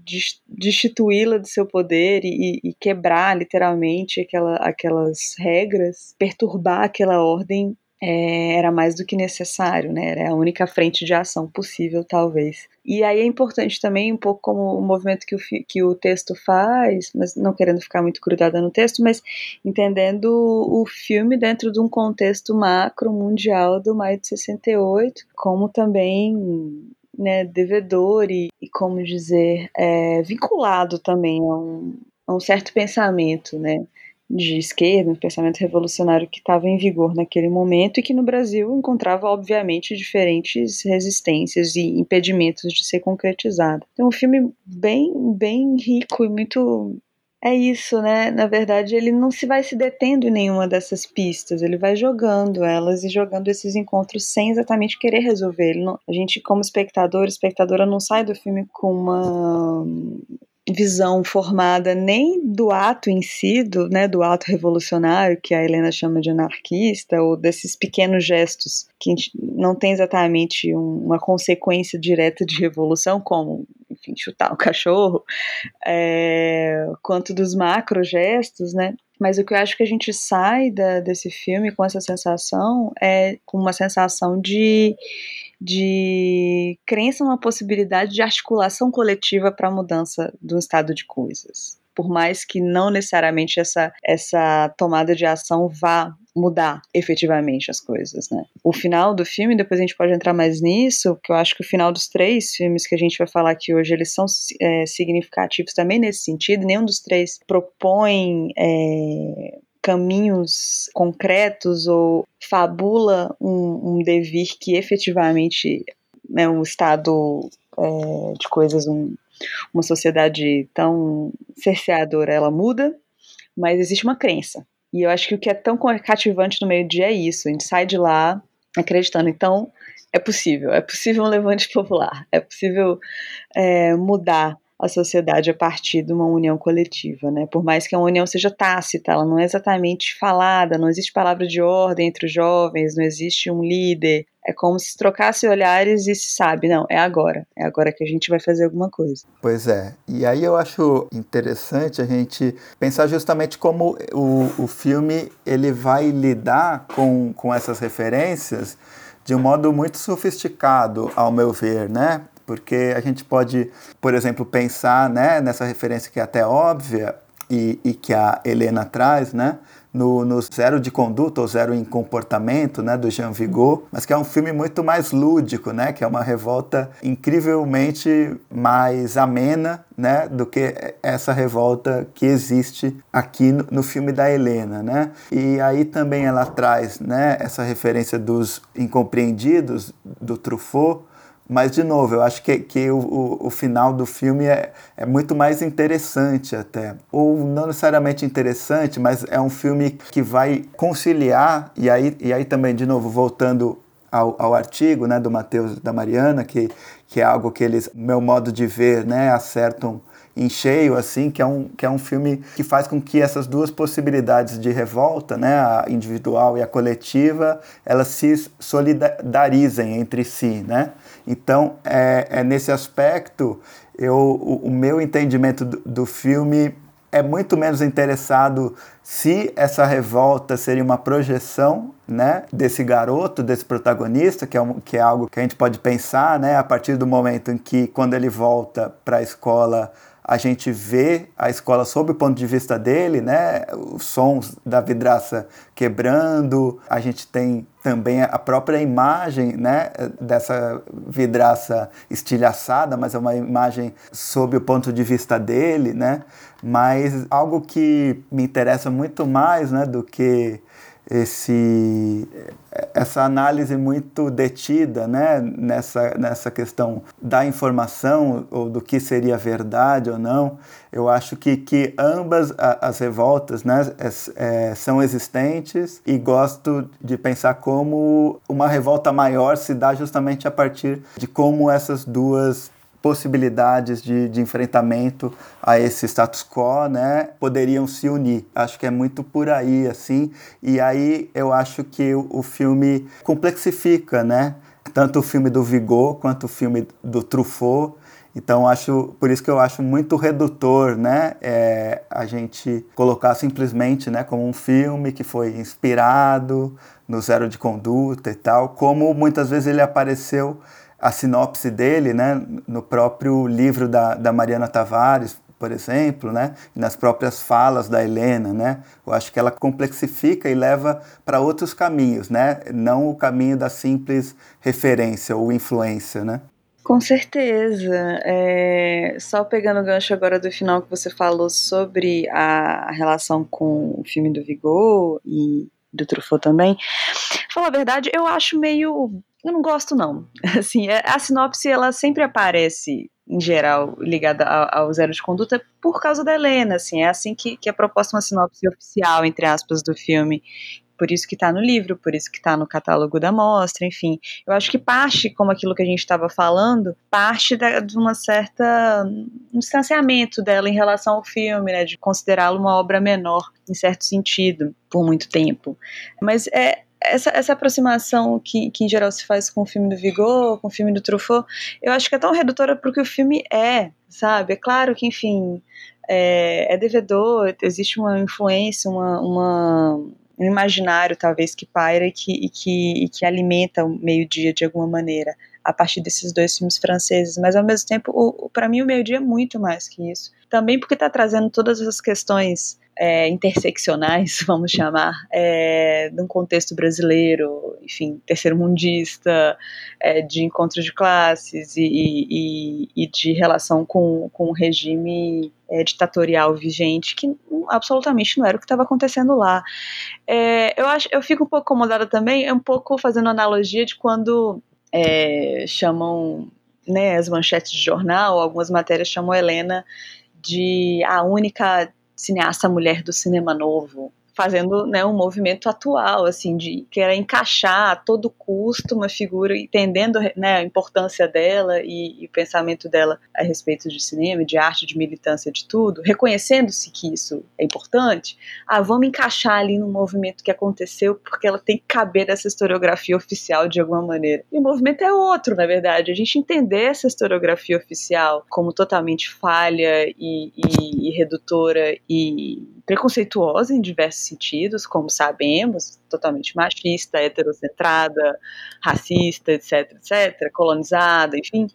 destituí-la do seu poder e, e, quebrar literalmente aquela, aquelas regras, perturbar aquela ordem é, era mais do que necessário, né? Era a única frente de ação possível, talvez. E aí é importante também, um pouco como o movimento que o, que o texto faz, mas não querendo ficar muito grudada no texto, mas entendendo o filme dentro de um contexto macro mundial do maio de 68, como também né, devedor e, e como dizer, é, vinculado também a um, a um certo pensamento, né? De esquerda, um pensamento revolucionário que estava em vigor naquele momento e que no Brasil encontrava, obviamente, diferentes resistências e impedimentos de ser concretizado. Então, um filme bem, bem rico e muito. É isso, né? Na verdade, ele não se vai se detendo em nenhuma dessas pistas, ele vai jogando elas e jogando esses encontros sem exatamente querer resolver. Não, a gente, como espectador, espectadora, não sai do filme com uma visão formada nem do ato em si, do, né, do ato revolucionário, que a Helena chama de anarquista, ou desses pequenos gestos que não tem exatamente um, uma consequência direta de revolução, como, enfim, chutar o cachorro, é, quanto dos macro gestos, né? Mas o que eu acho que a gente sai da, desse filme com essa sensação é com uma sensação de de crença numa possibilidade de articulação coletiva para a mudança do estado de coisas. Por mais que não necessariamente essa, essa tomada de ação vá mudar efetivamente as coisas, né? O final do filme, depois a gente pode entrar mais nisso, que eu acho que o final dos três filmes que a gente vai falar aqui hoje, eles são é, significativos também nesse sentido, nenhum dos três propõe é, caminhos concretos ou fabula um, um devir que efetivamente né, um estado é, de coisas, um, uma sociedade tão cerceadora, ela muda, mas existe uma crença. E eu acho que o que é tão cativante no meio dia é isso. A gente sai de lá acreditando. Então, é possível. É possível um levante popular. É possível é, mudar a sociedade a partir de uma união coletiva, né? Por mais que a união seja tácita, ela não é exatamente falada, não existe palavra de ordem entre os jovens, não existe um líder. É como se trocasse olhares e se sabe, não, é agora, é agora que a gente vai fazer alguma coisa. Pois é, e aí eu acho interessante a gente pensar justamente como o, o filme ele vai lidar com, com essas referências de um modo muito sofisticado, ao meu ver, né? Porque a gente pode, por exemplo, pensar né, nessa referência que é até óbvia e, e que a Helena traz, né, no, no, Zero de Conduta ou Zero em Comportamento, né, do Jean Vigo, mas que é um filme muito mais lúdico, né, que é uma revolta incrivelmente mais amena, né, do que essa revolta que existe aqui no, no filme da Helena, né. E aí também ela traz, né, essa referência dos incompreendidos do Truffaut, mas, de novo, eu acho que, que o, o, o, final do filme é, é muito mais interessante até. Ou não necessariamente interessante, mas é um filme que vai conciliar, e aí, e aí também, de novo, voltando ao, ao artigo né, do Matheus da Mariana, que, que é algo que eles, meu modo de ver, né, acertam em cheio, assim, que é, um, que é um filme que faz com que essas duas possibilidades de revolta, né, a individual e a coletiva, elas se solidarizem entre si, né? Então, é, é nesse aspecto, eu, o, o meu entendimento do, do filme é muito menos interessado se essa revolta seria uma projeção né, desse garoto, desse protagonista, que é, um, que é algo que a gente pode pensar, né, a partir do momento em que, quando ele volta para a escola, a gente vê a escola sob o ponto de vista dele, né? Os sons da vidraça quebrando, a gente tem também a própria imagem, né? Dessa vidraça estilhaçada, mas é uma imagem sob o ponto de vista dele, né? Mas algo que me interessa muito mais, né? Do que esse essa análise muito detida né, nessa, nessa questão da informação ou do que seria verdade ou não. Eu acho que, que ambas as revoltas né, é, é, são existentes e gosto de pensar como uma revolta maior se dá justamente a partir de como essas duas possibilidades de, de enfrentamento a esse status quo, né, poderiam se unir. Acho que é muito por aí, assim, e aí eu acho que o, o filme complexifica, né, tanto o filme do Vigo quanto o filme do Truffaut, então acho por isso que eu acho muito redutor, né, é, a gente colocar simplesmente, né, como um filme que foi inspirado no Zero de Conduta e tal, como muitas vezes ele apareceu a sinopse dele, né, no próprio livro da, da Mariana Tavares, por exemplo, né, nas próprias falas da Helena, né, eu acho que ela complexifica e leva para outros caminhos, né, não o caminho da simples referência ou influência, né. Com certeza. É, só pegando o gancho agora do final que você falou sobre a relação com o filme do Vigor e do Truffaut também. Falar a verdade, eu acho meio eu não gosto, não. Assim, é, a sinopse, ela sempre aparece, em geral, ligada ao, zero de conduta por causa da Helena, assim. É assim que, que é proposta uma sinopse oficial, entre aspas, do filme. Por isso que está no livro, por isso que está no catálogo da mostra, enfim. Eu acho que parte, como aquilo que a gente estava falando, parte da, de uma certa um distanciamento dela em relação ao filme, né, de considerá-lo uma obra menor, em certo sentido, por muito tempo. Mas é, essa, essa aproximação que, que em geral se faz com o filme do Vigor, com o filme do Truffaut, eu acho que é tão redutora porque o filme é, sabe? É claro que, enfim, é, é devedor, existe uma influência, uma, uma, um imaginário talvez que paira e que, e que, e que alimenta o meio-dia de alguma maneira a partir desses dois filmes franceses, mas ao mesmo tempo, para mim, o meio-dia é muito mais que isso. Também porque está trazendo todas essas questões é, interseccionais, vamos chamar, é, de um contexto brasileiro, enfim, terceiro-mundista, é, de encontro de classes e, e, e, de relação com, com o regime é, ditatorial vigente, que absolutamente não era o que estava acontecendo lá. É, eu, acho, eu fico um pouco incomodada também, é um pouco fazendo analogia de quando é, chamam né, as manchetes de jornal, algumas matérias chamam Helena de a única cineasta mulher do cinema novo, fazendo né, um movimento atual, assim, de querer encaixar a todo custo uma figura, entendendo né, a importância dela e, e, o pensamento dela a respeito de cinema, de arte, de militância, de tudo, reconhecendo-se que isso é importante, ah, vamos encaixar ali no movimento que aconteceu, porque ela tem que caber nessa historiografia oficial de alguma maneira. E o movimento é outro, na verdade, a gente entender essa historiografia oficial como totalmente falha e, e, e redutora e preconceituosa em diversos sentidos, como sabemos, totalmente machista, heterocentrada, racista, etc, etc, colonizada, enfim,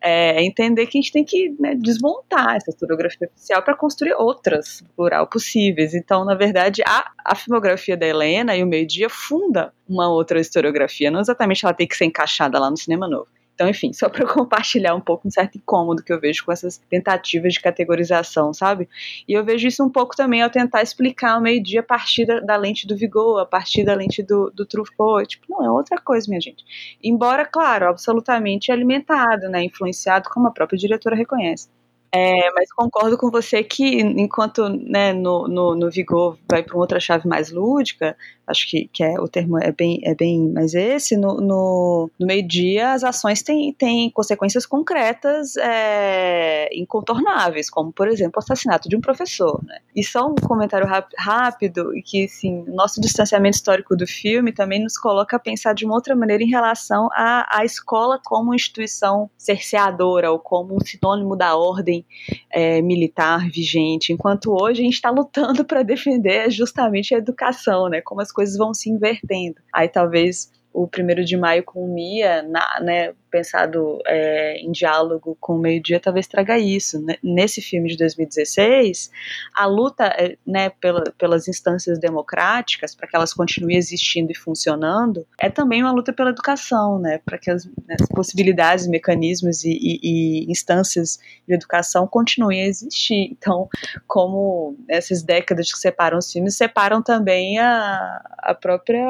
é, entender que a gente tem que né, desmontar essa historiografia oficial para construir outras, plural, possíveis. Então, na verdade, a, a filmografia da Helena e o Meio Dia funda uma outra historiografia, não exatamente ela tem que ser encaixada lá no cinema novo. Então, enfim, só para compartilhar um pouco um certo incômodo que eu vejo com essas tentativas de categorização, sabe? E eu vejo isso um pouco também ao tentar explicar o meio-dia a partir da, lente do Vigor, a partir da lente do, do Truffaut. Tipo, não, é outra coisa, minha gente. Embora, claro, absolutamente alimentado, né, influenciado, como a própria diretora reconhece. É, mas concordo com você que enquanto né, no, no, no Vigor vai para uma outra chave mais lúdica, acho que, que é, o termo é bem, é bem mais esse, no, no, no meio-dia as ações têm, têm consequências concretas é, incontornáveis, como, por exemplo, o assassinato de um professor. Né? E só um comentário rápido, que assim, o nosso distanciamento histórico do filme também nos coloca a pensar de uma outra maneira em relação à, à escola como instituição cerceadora, ou como um sinônimo da ordem ordem é, militar vigente, enquanto hoje a gente está lutando para defender justamente a educação, né? Como as coisas vão se invertendo. Aí talvez o primeiro de maio com o Mia, na, né, pensado é, em diálogo com o meio-dia, talvez traga isso. Nesse filme de 2016, a luta é, né, pela, pelas instâncias democráticas, para que elas continuem existindo e funcionando, é também uma luta pela educação, né, para que as, né, as, possibilidades, mecanismos e, e, e, instâncias de educação continuem a existir. Então, como essas décadas que separam os filmes, separam também a, a própria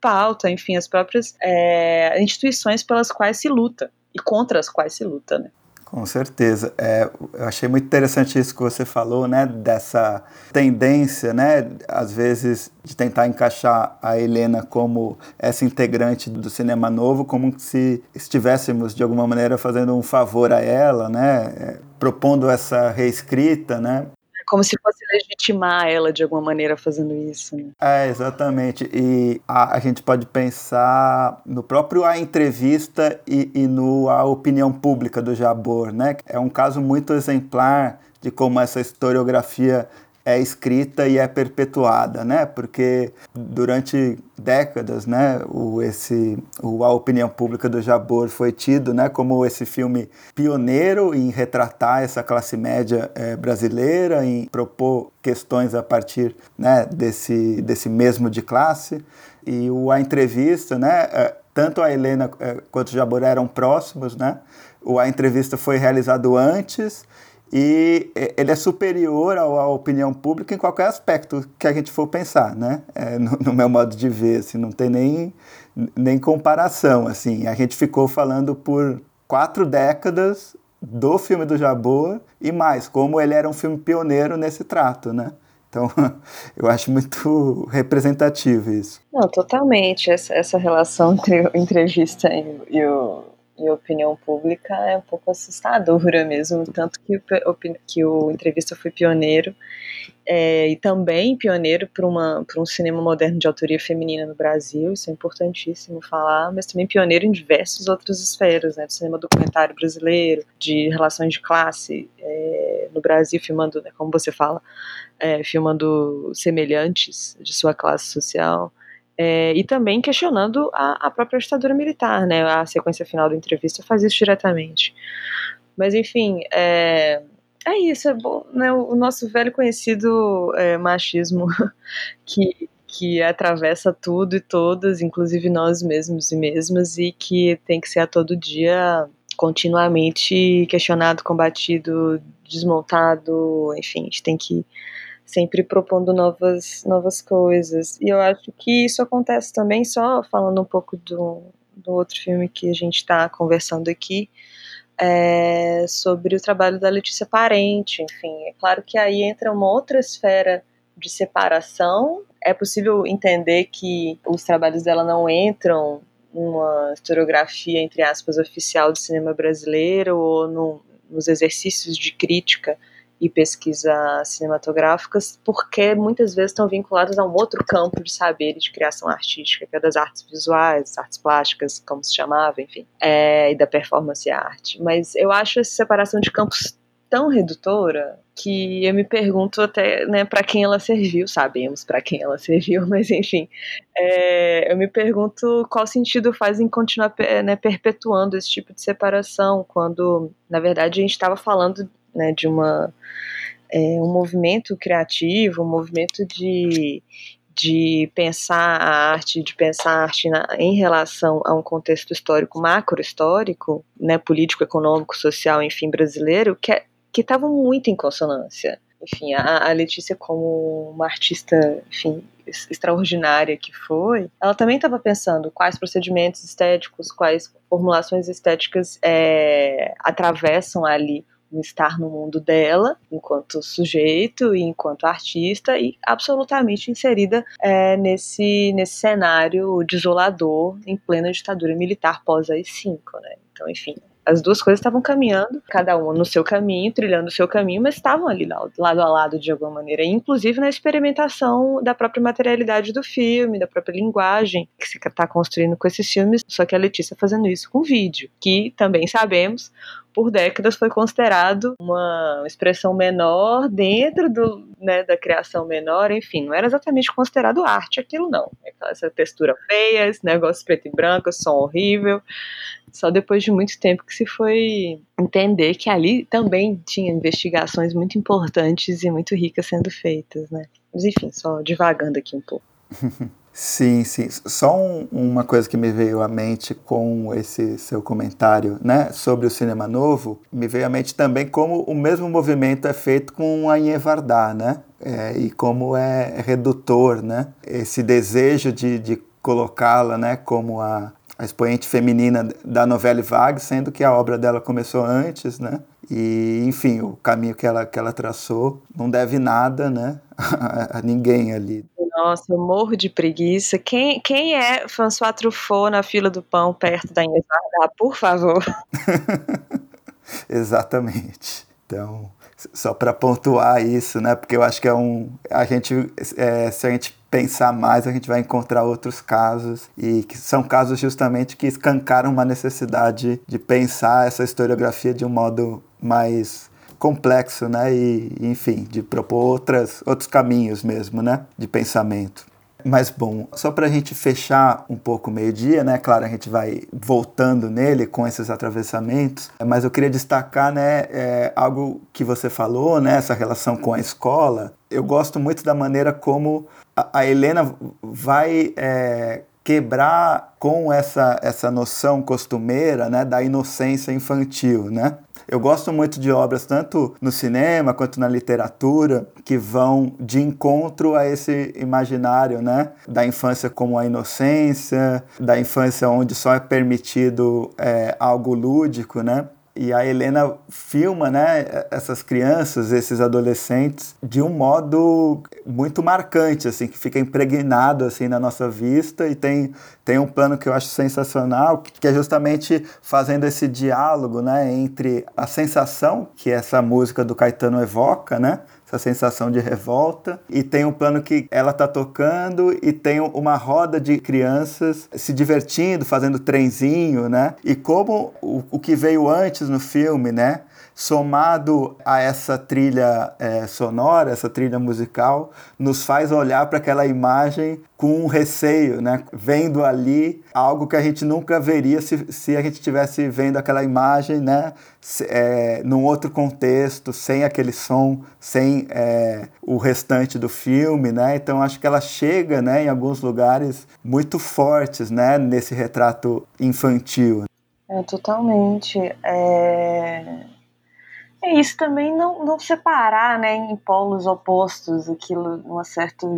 pauta, enfim, as próprias é, instituições pelas quais se luta e contra as quais se luta, né? Com certeza. É, eu achei muito interessante isso que você falou, né? Dessa tendência, né? Às vezes, de tentar encaixar a Helena como essa integrante do cinema novo, como se estivéssemos, de alguma maneira, fazendo um favor a ela, né? É, propondo essa reescrita, né? Como se fosse legitimar ela de alguma maneira fazendo isso. Né? É, exatamente. E a, a, gente pode pensar no próprio A Entrevista e, e no A Opinião Pública do Jabor, né? É um caso muito exemplar de como essa historiografia é escrita e é perpetuada, né? Porque durante décadas, né, o esse o a opinião pública do Jabor foi tido, né, como esse filme pioneiro em retratar essa classe média é, brasileira, em propor questões a partir, né, desse desse mesmo de classe e o a entrevista, né, é, tanto a Helena é, quanto o Jabor eram próximos, né? O a entrevista foi realizado antes e ele é superior à opinião pública em qualquer aspecto que a gente for pensar, né? É, no, no, meu modo de ver, assim, não tem nem, nem comparação, assim. A gente ficou falando por quatro décadas do filme do Jabor e mais, como ele era um filme pioneiro nesse trato, né? Então, eu acho muito representativo isso. Não, totalmente. Essa, essa relação entre o entrevista e o, e opinião pública é um pouco assustadora mesmo, tanto que o, que o entrevista foi pioneiro é, e também pioneiro para um cinema moderno de autoria feminina no Brasil, isso é importantíssimo falar, mas também pioneiro em diversas outras esferas, né, do cinema documentário brasileiro, de relações de classe é, no Brasil, filmando, né, como você fala, é, filmando semelhantes de sua classe social, é, e também questionando a, a, própria ditadura militar, né? A sequência final da entrevista faz isso diretamente. Mas, enfim, é, é isso, é bom, né? O, nosso velho conhecido é, machismo que, que atravessa tudo e todas, inclusive nós mesmos e mesmas, e que tem que ser a todo dia continuamente questionado, combatido, desmontado, enfim, a gente tem que sempre propondo novas, novas coisas. E eu acho que isso acontece também, só falando um pouco do, do outro filme que a gente está conversando aqui, é sobre o trabalho da Letícia Parente, enfim. É claro que aí entra uma outra esfera de separação. É possível entender que os trabalhos dela não entram numa historiografia, entre aspas, oficial do cinema brasileiro ou no, nos exercícios de crítica e pesquisa cinematográficas, porque muitas vezes estão vinculadas a um outro campo de saber e de criação artística, que é das artes visuais, artes plásticas, como se chamava, enfim, é, e da performance arte. Mas eu acho essa separação de campos tão redutora que eu me pergunto até né, para quem ela serviu, sabemos para quem ela serviu, mas enfim, é, eu me pergunto qual sentido faz em continuar né, perpetuando esse tipo de separação, quando na verdade a gente estava falando né, de uma, é, um movimento criativo, um movimento de, de pensar a arte, de pensar a arte na, em relação a um contexto histórico, macro-histórico, né, político, econômico, social, enfim, brasileiro, que é, estava muito em consonância. Enfim, a, a Letícia como uma artista, enfim, extraordinária que foi, ela também estava pensando quais procedimentos estéticos, quais formulações estéticas é, atravessam ali estar no mundo dela, enquanto sujeito e enquanto artista, e absolutamente inserida é, nesse, nesse cenário desolador em plena ditadura militar pós-AI-5, né? Então, enfim, as duas coisas estavam caminhando, cada uma no seu caminho, trilhando o seu caminho, mas estavam ali lado a lado de alguma maneira, inclusive na experimentação da própria materialidade do filme, da própria linguagem que se está construindo com esses filmes, só que a Letícia fazendo isso com vídeo, que também sabemos por décadas foi considerado uma expressão menor dentro do, né, da criação menor, enfim, não era exatamente considerado arte aquilo não. Essa textura feia, esse negócio preto e branco, som horrível. Só depois de muito tempo que se foi entender que ali também tinha investigações muito importantes e muito ricas sendo feitas, né? Mas enfim, só divagando aqui um pouco. Sim, sim. Só um, uma coisa que me veio à mente com esse seu comentário, né, sobre o cinema novo, me veio à mente também como o mesmo movimento é feito com a Inhevardá, né, é, e como é redutor, né, esse desejo de, de colocá-la, né, como a, a expoente feminina da novela vague, sendo que a obra dela começou antes, né, e, enfim, o caminho que ela, que ela traçou não deve nada, né, a, ninguém ali. Nossa, eu morro de preguiça. Quem, quem é François Truffaut na fila do pão perto da Inês Vardar, por favor? Exatamente. Então, só para pontuar isso, né? Porque eu acho que é um. A gente, é, se a gente pensar mais, a gente vai encontrar outros casos e que são casos justamente que escancaram uma necessidade de pensar essa historiografia de um modo mais complexo, né? E, enfim, de propor outras, outros caminhos mesmo, né? De pensamento. Mas bom, só para a gente fechar um pouco o meio-dia, né? Claro, a gente vai voltando nele com esses atravessamentos, mas eu queria destacar, né, é, algo que você falou, né? Essa relação com a escola. Eu gosto muito da maneira como a, Helena vai é, quebrar com essa, essa noção costumeira, né, da inocência infantil, né? Eu gosto muito de obras, tanto no cinema quanto na literatura, que vão de encontro a esse imaginário, né? Da infância como a inocência, da infância onde só é permitido é, algo lúdico, né? E a Helena filma, né, essas crianças, esses adolescentes, de um modo muito marcante, assim, que fica impregnado assim na nossa vista e tem, tem um plano que eu acho sensacional, que é justamente fazendo esse diálogo, né, entre a sensação que essa música do Caetano evoca, né, essa sensação de revolta. E tem um plano que ela tá tocando e tem uma roda de crianças se divertindo, fazendo trenzinho, né? E como o, o que veio antes no filme, né? Somado a essa trilha é, sonora, essa trilha musical, nos faz olhar para aquela imagem com um receio, né? Vendo ali algo que a gente nunca veria se, se a gente estivesse vendo aquela imagem, né? Se, é, num outro contexto, sem aquele som, sem é, o restante do filme, né? Então acho que ela chega, né? Em alguns lugares muito fortes, né? Nesse retrato infantil. É, totalmente. É é isso também não, não separar né, em polos opostos aquilo, uma certo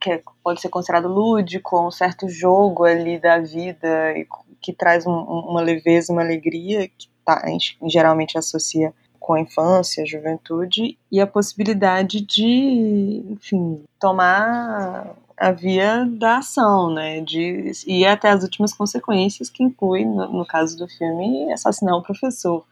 que é, pode ser considerado lúdico, um certo jogo ali da vida que traz um, uma leveza, uma alegria que tá, geralmente associa com a infância, a juventude e a possibilidade de, enfim, tomar a via da ação, né, de ir até as últimas consequências que inclui, no, no caso do filme, assassinar um professor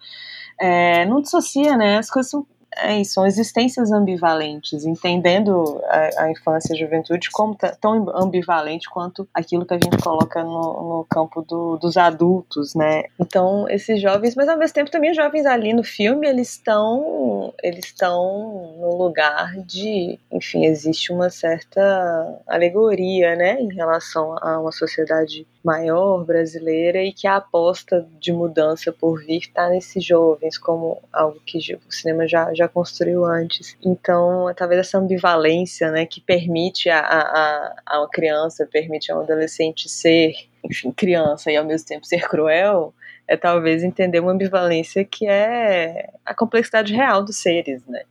é, não dissocia, né? As coisas são é são existências ambivalentes, entendendo a, a infância e a juventude como tão ambivalente quanto aquilo que a gente coloca no, no campo do, dos adultos, né? Então, esses jovens, mas ao mesmo tempo também os jovens ali no filme, eles estão eles estão no lugar de, enfim, existe uma certa alegoria, né, em relação a uma sociedade maior brasileira e que a aposta de mudança por vir está nesses jovens como algo que o cinema já, já construiu antes. Então, talvez essa ambivalência, né, que permite a, a, a uma criança, permite a um adolescente ser, enfim, criança e ao mesmo tempo ser cruel, é talvez entender uma ambivalência que é a complexidade real dos seres, né?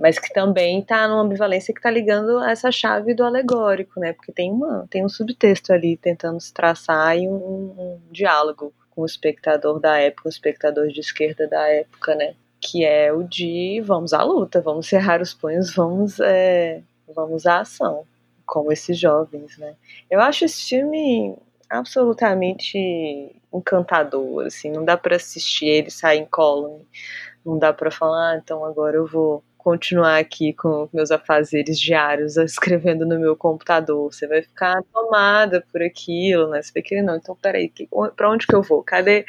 Mas que também está numa ambivalência que está ligando a essa chave do alegórico, né? Porque tem, uma, tem um subtexto ali tentando se traçar e um, um diálogo com o espectador da época, o espectador de esquerda da época, né? que é o de vamos à luta, vamos cerrar os punhos, vamos, é, vamos à ação, como esses jovens, né? Eu acho esse filme absolutamente encantador, assim, não dá para assistir ele sair em column, não dá para falar, ah, então agora eu vou continuar aqui com meus afazeres diários, escrevendo no meu computador. Você vai ficar tomada por aquilo, né? Você vai querer, não, então peraí, para onde que eu vou? Cadê,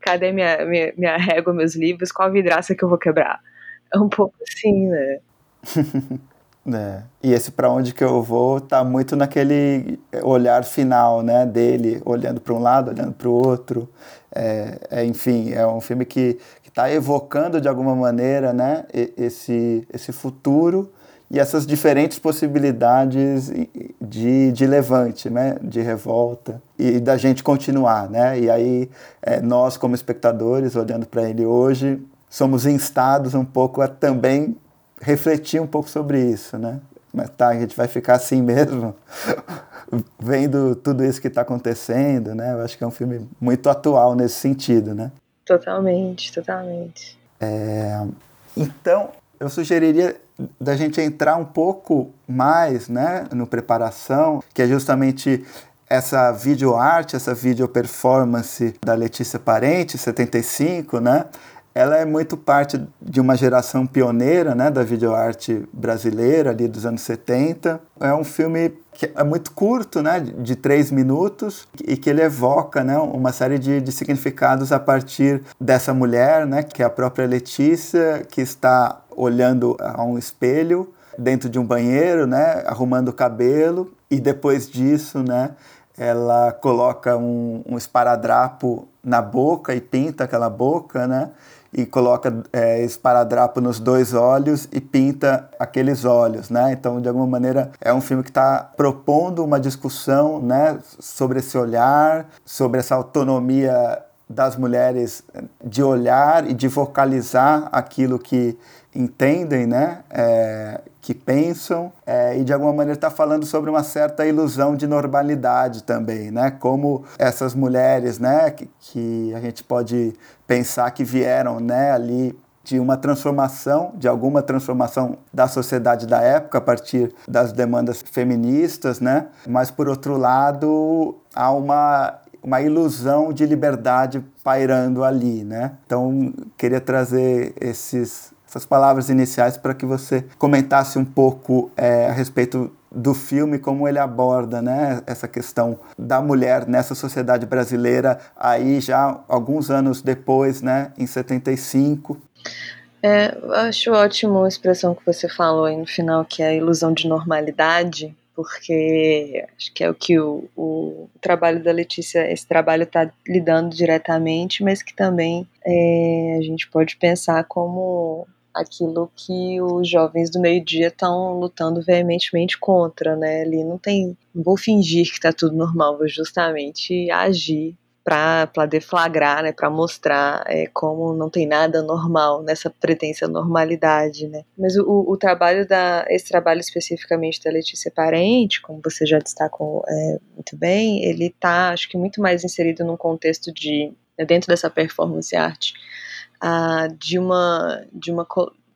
cadê minha, minha, minha régua, meus livros? Qual a vidraça que eu vou quebrar? É um pouco assim, né? É. E esse para onde que eu vou tá muito naquele olhar final, né, dele, olhando para um lado, olhando para o outro. É, é, enfim, é um filme que está evocando de alguma maneira, né, esse esse futuro e essas diferentes possibilidades de, de levante, né, de revolta e da gente continuar, né. E aí é, nós como espectadores olhando para ele hoje somos instados um pouco a também refletir um pouco sobre isso, né? Mas tá, a gente vai ficar assim mesmo, vendo tudo isso que está acontecendo, né? Eu acho que é um filme muito atual nesse sentido, né? Totalmente, totalmente. É, então, eu sugeriria da gente entrar um pouco mais, né, no preparação, que é justamente essa videoarte, essa video performance da Letícia Parente, 75, né? Ela é muito parte de uma geração pioneira né, da videoarte brasileira, ali dos anos 70. É um filme que é muito curto, né, de três minutos, e que ele evoca né, uma série de, de significados a partir dessa mulher, né, que é a própria Letícia, que está olhando a um espelho dentro de um banheiro, né, arrumando o cabelo, e depois disso, né, ela coloca um, um esparadrapo na boca e pinta aquela boca, né? E coloca é, esparadrapo nos dois olhos e pinta aqueles olhos, né? Então, de alguma maneira, é um filme que está propondo uma discussão, né, sobre esse olhar, sobre essa autonomia das mulheres de olhar e de vocalizar aquilo que entendem, né, é, que pensam, é, e de alguma maneira está falando sobre uma certa ilusão de normalidade também, né, como essas mulheres, né, que, que a gente pode pensar que vieram, né, ali de uma transformação, de alguma transformação da sociedade da época a partir das demandas feministas, né? Mas por outro lado, há uma uma ilusão de liberdade pairando ali, né? Então, queria trazer esses essas palavras iniciais para que você comentasse um pouco é, a respeito do filme, como ele aborda né, essa questão da mulher nessa sociedade brasileira, aí já alguns anos depois, né, em 75. É, acho ótimo a expressão que você falou aí no final, que é a ilusão de normalidade, porque acho que é o que o, o trabalho da Letícia, esse trabalho está lidando diretamente, mas que também é, a gente pode pensar como aquilo que os jovens do meio-dia estão lutando veementemente contra, né? Ali não tem, vou fingir que está tudo normal, vou justamente agir para deflagrar, né, para mostrar é, como não tem nada normal nessa pretensa normalidade, né. Mas o, o trabalho da, esse trabalho especificamente da Letícia Parente, como você já destacou é, muito bem, ele está, acho que muito mais inserido num contexto de dentro dessa performance arte uh, de uma de uma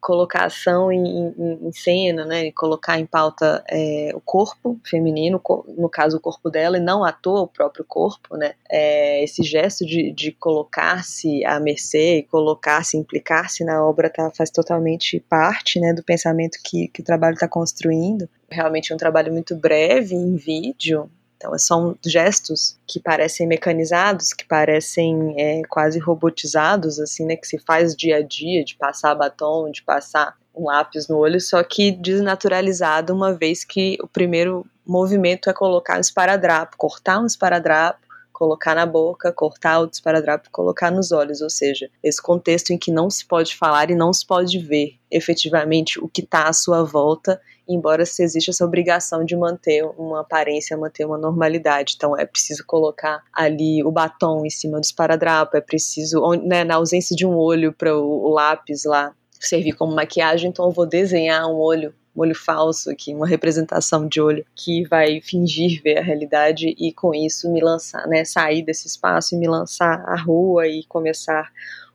colocação em, em, em, cena, né, colocar em pauta é, o corpo feminino, no caso o corpo dela, e não à toa o próprio corpo, né, é, esse gesto de, de colocar-se à mercê, colocar-se, implicar-se na obra tá, faz totalmente parte, né, do pensamento que, que o trabalho está construindo, realmente é um trabalho muito breve em vídeo, então, são gestos que parecem mecanizados, que parecem é, quase robotizados, assim, né? Que se faz dia a dia, de passar batom, de passar um lápis no olho, só que desnaturalizado, uma vez que o primeiro movimento é colocar um esparadrapo, cortar um esparadrapo, colocar na boca, cortar o esparadrapo e colocar nos olhos, ou seja, esse contexto em que não se pode falar e não se pode ver efetivamente o que está à sua volta embora se exista essa obrigação de manter uma aparência, manter uma normalidade. Então é preciso colocar ali o batom em cima do esparadrapo, é preciso, né, na ausência de um olho para o, lápis lá servir como maquiagem, então eu vou desenhar um olho um olho falso aqui, uma representação de olho que vai fingir ver a realidade e com isso me lançar, né, sair desse espaço e me lançar à rua e começar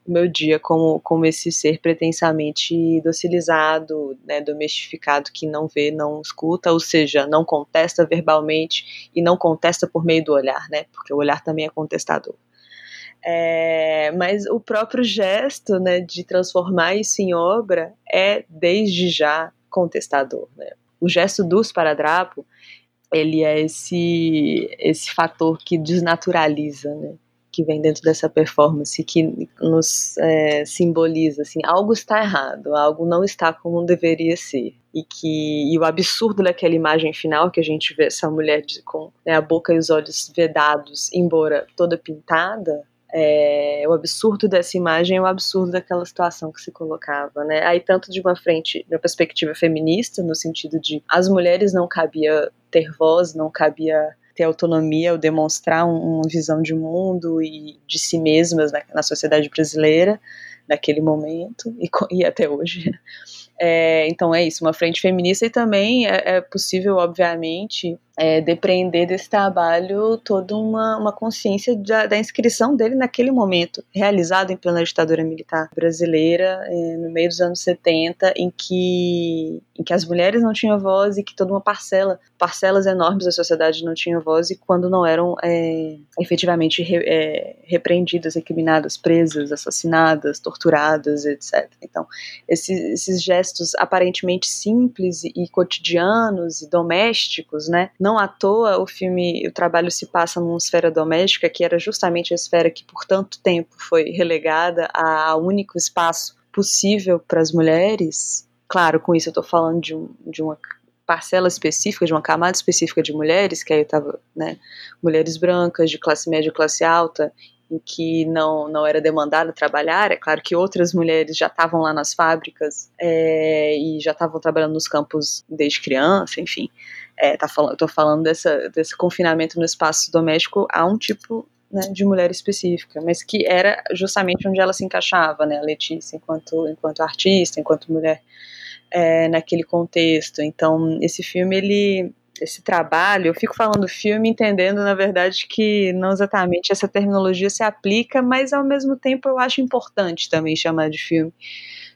o meu dia como, como esse ser pretensamente docilizado, né, domestificado, que não vê, não escuta, ou seja, não contesta verbalmente e não contesta por meio do olhar, né, porque o olhar também é contestador. É, mas o próprio gesto né, de transformar isso em obra é, desde já, contestador. Né? O gesto do esparadrapo, ele é esse, esse fator que desnaturaliza, né? que vem dentro dessa performance, que nos é, simboliza assim, algo está errado, algo não está como deveria ser. E que e o absurdo daquela imagem final que a gente vê essa mulher com né, a boca e os olhos vedados, embora toda pintada, é, o absurdo dessa imagem é o absurdo daquela situação que se colocava, né? Aí tanto de uma frente, de uma perspectiva feminista, no sentido de as mulheres não cabia ter voz, não cabia ter autonomia ou demonstrar uma visão de mundo e de si mesmas na, na sociedade brasileira naquele momento e, e até hoje. É, então é isso, uma frente feminista e também é, é possível, obviamente, é, depreender desse trabalho toda uma, uma consciência da, da, inscrição dele naquele momento, realizado em plena ditadura militar brasileira, é, no meio dos anos 70, em que, em que as mulheres não tinham voz e que toda uma parcela, parcelas enormes da sociedade não tinham voz e quando não eram é, efetivamente re, é, repreendidas, recriminadas, presas, assassinadas, torturadas, etc. Então, esses, esses gestos aparentemente simples e cotidianos e domésticos, né, não à toa o filme, o trabalho se passa numa esfera doméstica, que era justamente a esfera que por tanto tempo foi relegada ao único espaço possível para as mulheres. Claro, com isso eu estou falando de, um, de uma parcela específica, de uma camada específica de mulheres, que aí estava, né, mulheres brancas, de classe média e classe alta, em que não, não era demandado trabalhar. É claro que outras mulheres já estavam lá nas fábricas é, e já estavam trabalhando nos campos desde criança, enfim é, tá falando, tô falando dessa, desse confinamento no espaço doméstico a um tipo né, de mulher específica, mas que era justamente onde ela se encaixava, né, a Letícia, enquanto, enquanto artista, enquanto mulher é, naquele contexto. Então, esse filme, ele, esse trabalho, eu fico falando filme entendendo, na verdade, que não exatamente essa terminologia se aplica, mas ao mesmo tempo eu acho importante também chamar de filme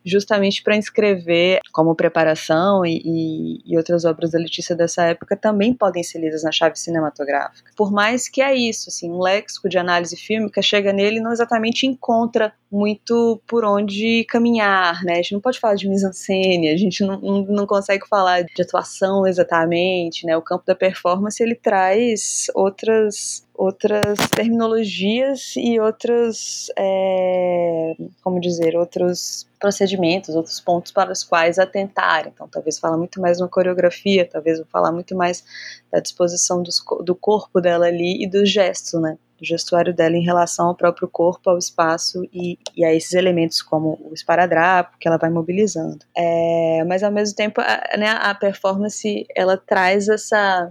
justamente para inscrever como preparação e, e, e, outras obras da Letícia dessa época também podem ser lidas na chave cinematográfica. Por mais que é isso, assim, um léxico de análise fílmica chega nele e não exatamente encontra muito por onde caminhar, né? A gente não pode falar de mise-en-scène, a gente não, não, não, consegue falar de atuação exatamente, né? O campo da performance ele traz outras outras terminologias e outras, é, como dizer, outros procedimentos, outros pontos para os quais atentar. Então, talvez falar muito mais uma coreografia, talvez falar muito mais da disposição dos, do corpo dela ali e do gesto, né? Do gestuário dela em relação ao próprio corpo, ao espaço e, e a esses elementos como o esparadrapo que ela vai mobilizando. É, mas ao mesmo tempo, a, né, a performance ela traz essa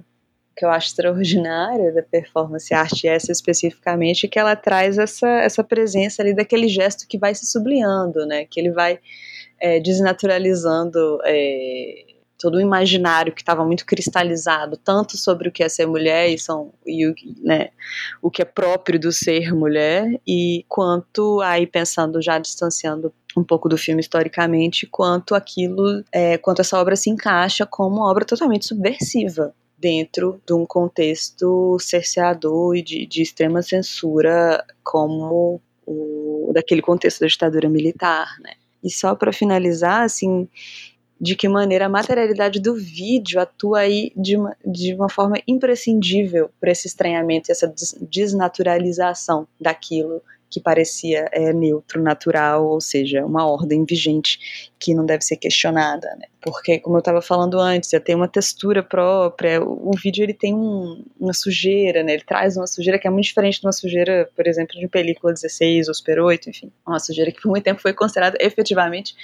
que eu acho extraordinária da performance arte essa especificamente, que ela traz essa, essa presença ali daquele gesto que vai se sublinhando, né? Que ele vai é, desnaturalizando é, todo o imaginário que estava muito cristalizado, tanto sobre o que é ser mulher e, são, e o, né, o que é próprio do ser mulher, e quanto aí pensando já distanciando um pouco do filme historicamente, quanto aquilo, é, quanto essa obra se encaixa como uma obra totalmente subversiva, dentro de um contexto cerceador e de, de extrema censura como o daquele contexto da ditadura militar, né? E só para finalizar, assim, de que maneira a materialidade do vídeo atua aí de uma, de uma forma imprescindível para esse estranhamento, essa desnaturalização daquilo que parecia é, neutro, natural, ou seja, uma ordem vigente que não deve ser questionada, né? Porque, como eu estava falando antes, já tem uma textura própria, o, o vídeo ele tem um, uma sujeira, né? Ele traz uma sujeira que é muito diferente de uma sujeira, por exemplo, de película 16 ou Super 8, enfim. Uma sujeira que por muito tempo foi considerada efetivamente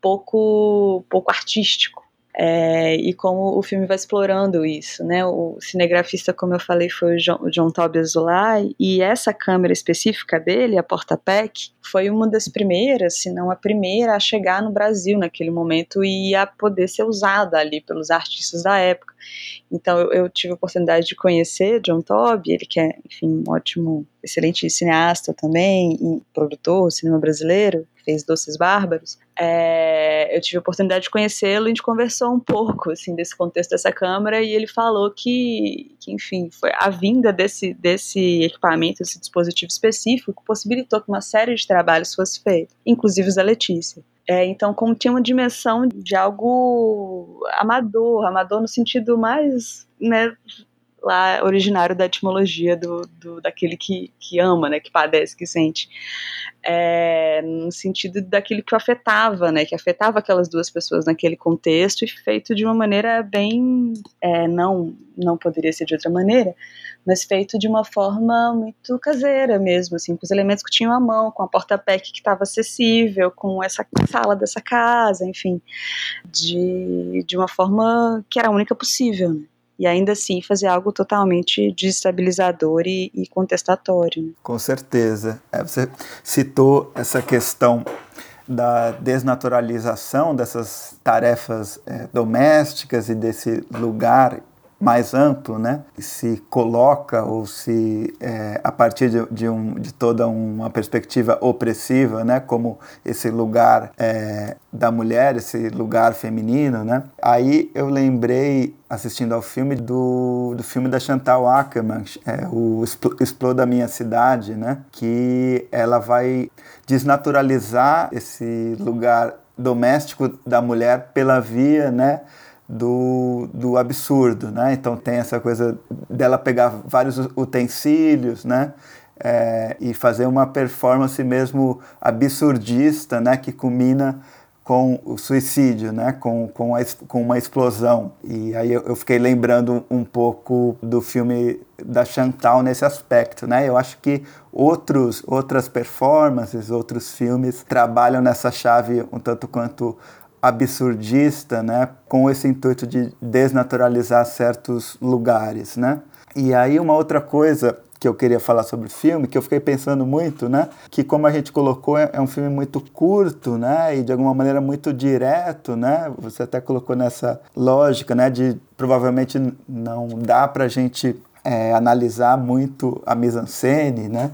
pouco, pouco artístico. É, e como o filme vai explorando isso, né? O cinegrafista, como eu falei, foi o John, o John Tobias Zulay, e essa câmera específica dele, a Porta Pack, foi uma das primeiras, se não a primeira, a chegar no Brasil naquele momento e a poder ser usada ali pelos artistas da época. Então eu, eu, tive a oportunidade de conhecer John Toby, ele que é, enfim, um ótimo, excelente cineasta também e produtor, cinema brasileiro, fez Doces Bárbaros. É, eu tive a oportunidade de conhecê-lo e a gente conversou um pouco assim desse contexto dessa câmera e ele falou que, que enfim, foi a vinda desse, desse equipamento, desse dispositivo específico, possibilitou que uma série de trabalhos fosse feita, inclusive os da Letícia. É, então, como tinha uma dimensão de algo amador, amador no sentido mais né, lá originário da etimologia do, do daquele que, que ama, né, que padece, que sente, é, no sentido daquilo que o afetava, né, que afetava aquelas duas pessoas naquele contexto e feito de uma maneira bem, é, não, não poderia ser de outra maneira, mas feito de uma forma muito caseira mesmo, assim, com os elementos que tinham à mão, com a porta-pack que estava acessível, com essa sala dessa casa, enfim, de, de uma forma que era a única possível, né? e ainda assim fazer algo totalmente desestabilizador e, e contestatório. Com certeza. É, você citou essa questão da desnaturalização dessas tarefas é, domésticas e desse lugar mais amplo, né? Se coloca ou se é, a partir de, de, um, de toda uma perspectiva opressiva, né? Como esse lugar é, da mulher, esse lugar feminino, né? Aí eu lembrei assistindo ao filme do, do filme da Chantal Ackerman, é, o Exploda Minha Cidade, né? Que ela vai desnaturalizar esse lugar doméstico da mulher pela via, né? Do, do absurdo, né? Então tem essa coisa dela pegar vários utensílios, né? É, e fazer uma performance mesmo absurdista, né? Que culmina com o suicídio, né? Com, com, a, com uma explosão. E aí eu, eu fiquei lembrando um pouco do filme da Chantal nesse aspecto, né? Eu acho que outros, outras performances, outros filmes trabalham nessa chave um tanto quanto absurdista, né, com esse intuito de desnaturalizar certos lugares, né? E aí uma outra coisa que eu queria falar sobre o filme, que eu fiquei pensando muito, né, que como a gente colocou é, um filme muito curto, né, e de alguma maneira muito direto, né? Você até colocou nessa lógica, né, de provavelmente não dá para a gente é, analisar muito a mise-en-scène, né,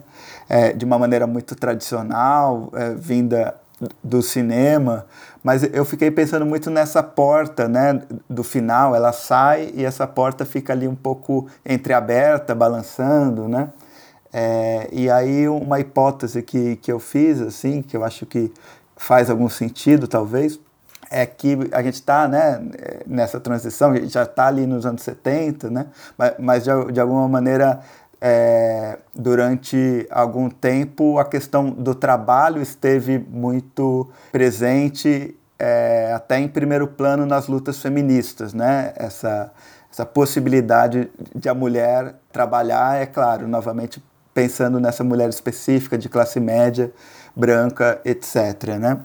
é, de uma maneira muito tradicional, é, vinda do cinema, mas eu fiquei pensando muito nessa porta, né, do final, ela sai e essa porta fica ali um pouco entreaberta, balançando, né, é, e aí uma hipótese que, que eu fiz, assim, que eu acho que faz algum sentido, talvez, é que a gente está né, nessa transição, a gente já está ali nos anos 70, né, mas, de, de alguma maneira é, durante algum tempo a questão do trabalho esteve muito presente é, até em primeiro plano nas lutas feministas, né? Essa, essa possibilidade de a mulher trabalhar, é claro, novamente pensando nessa mulher específica de classe média, branca, etc. Né?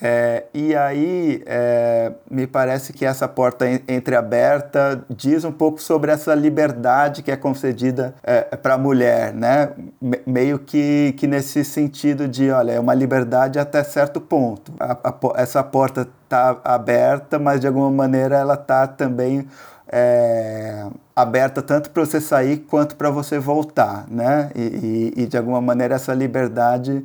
É, e aí, é, me parece que essa porta entreaberta diz um pouco sobre essa liberdade que é concedida é, para a mulher, né? meio que, que nesse sentido de, olha, é uma liberdade até certo ponto. A, a, essa porta está aberta, mas de alguma maneira ela está também é, aberta tanto para você sair quanto para você voltar, né? E, e, e de alguma maneira essa liberdade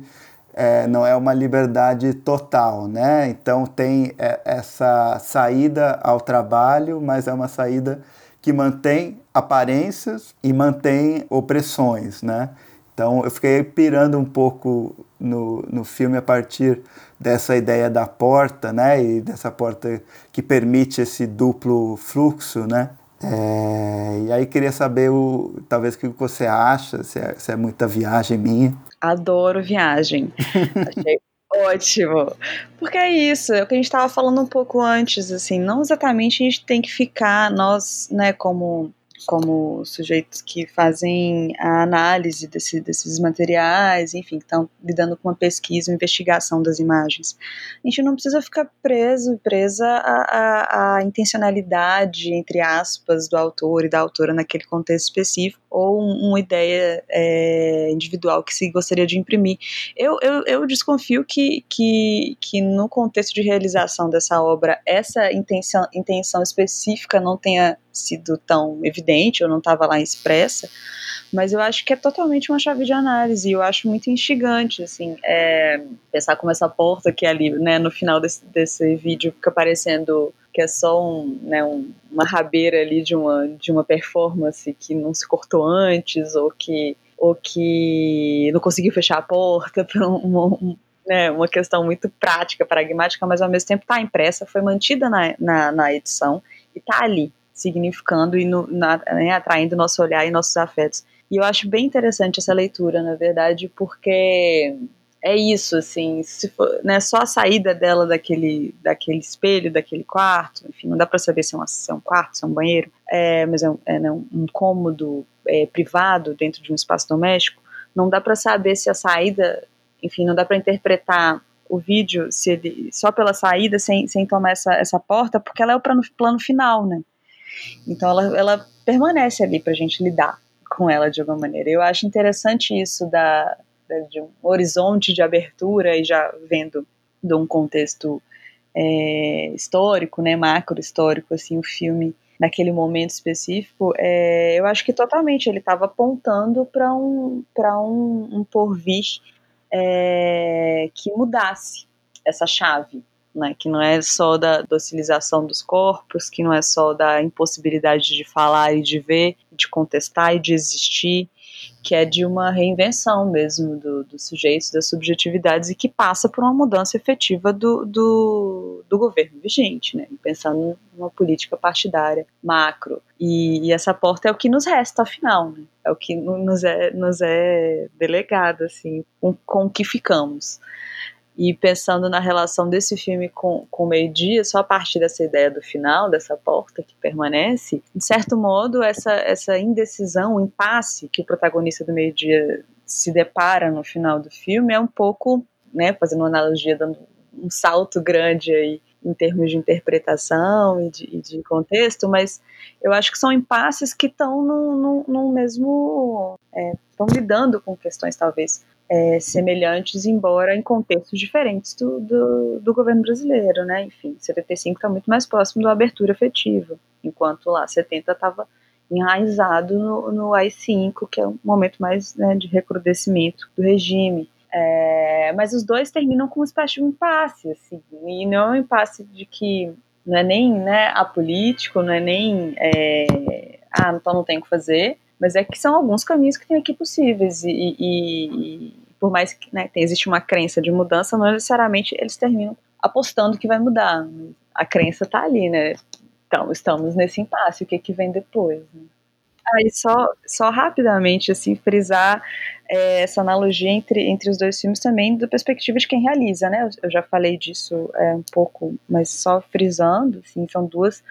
é, não é uma liberdade total, né? Então tem é, essa saída ao trabalho, mas é uma saída que mantém aparências e mantém opressões, né? Então eu fiquei pirando um pouco no, no filme a partir dessa ideia da porta, né? E dessa porta que permite esse duplo fluxo, né? É, e aí queria saber o, talvez o que você acha, se é, se é muita viagem minha. Adoro viagem. Achei ótimo. Porque é isso, é o que a gente estava falando um pouco antes, assim, não exatamente a gente tem que ficar, nós, né, como como sujeitos que fazem a análise desse, desses materiais, enfim, estão lidando com uma pesquisa, uma investigação das imagens. A gente não precisa ficar preso, presa à, à, à intencionalidade, entre aspas, do autor e da autora naquele contexto específico, ou um, uma ideia é, individual que se gostaria de imprimir. Eu, eu, eu desconfio que, que, que no contexto de realização dessa obra, essa intenção, intenção específica não tenha sido tão evidente ou não estava lá expressa, mas eu acho que é totalmente uma chave de análise eu acho muito instigante, assim, é, pensar como essa porta que é ali, né, no final desse, desse vídeo fica aparecendo que é só um, né, um, uma rabeira ali de uma, de uma performance que não se cortou antes ou que ou que não conseguiu fechar a porta por um, um, né, uma questão muito prática, pragmática, mas ao mesmo tempo está impressa, foi mantida na, na, na edição e está ali, significando e no, na, né, atraindo nosso olhar e nossos afetos. E eu acho bem interessante essa leitura, na verdade, porque é isso, assim, se for, né, só a saída dela daquele, daquele espelho, daquele quarto, enfim, não dá para saber se é, uma, se é, um quarto, se é um banheiro, é, mas é um, é, né, um cômodo é, privado dentro de um espaço doméstico, não dá para saber se a saída, enfim, não dá para interpretar o vídeo se ele, só pela saída, sem, sem tomar essa, essa porta, porque ela é o plano, plano final, né? Então ela, ela permanece ali para a gente lidar com ela de alguma maneira. Eu acho interessante isso da, de um horizonte de abertura e já vendo de um contexto é, histórico, né, macro histórico, assim, o filme naquele momento específico, é, eu acho que totalmente ele estava apontando para um para um, um porvir é, que mudasse essa chave, né, que não é só da docilização dos corpos, que não é só da impossibilidade de falar e de ver, de contestar e de existir, que é de uma reinvenção mesmo do, dos sujeitos, das subjetividades e que passa por uma mudança efetiva do, do, do governo vigente, né? pensando numa política partidária macro. E, e, essa porta é o que nos resta, afinal, né? é o que nos é, nos é delegado, assim, com, com o que ficamos. E pensando na relação desse filme com, com o meio-dia, só a partir dessa ideia do final, dessa porta que permanece, de certo modo, essa, essa indecisão, o impasse que o protagonista do meio-dia se depara no final do filme é um pouco, né, fazendo uma analogia, dando um salto grande aí em termos de interpretação e de, de contexto, mas eu acho que são impasses que estão no, no, no mesmo. estão é, lidando com questões talvez é, semelhantes, embora em contextos diferentes do, do, do, governo brasileiro, né? Enfim, 75 está muito mais próximo da abertura efetiva, enquanto lá 70 estava enraizado no, no AI-5, que é um momento mais né, de recrudescimento do regime. É, mas os dois terminam com uma espécie de impasse, assim, e não é um impasse de que não é nem né, apolítico, não é nem é, ah, então não tem o que fazer, mas é que são alguns caminhos que tem aqui possíveis e, e, e por mais que né, existe uma crença de mudança, não necessariamente eles terminam apostando que vai mudar. A crença está ali, né? Então, estamos nesse impasse, o que, que vem depois? Né? Aí, só, só rapidamente, assim, frisar é, essa analogia entre, entre os dois filmes também da perspectiva de quem realiza, né? Eu, eu já falei disso é, um pouco, mas só frisando, assim, são duas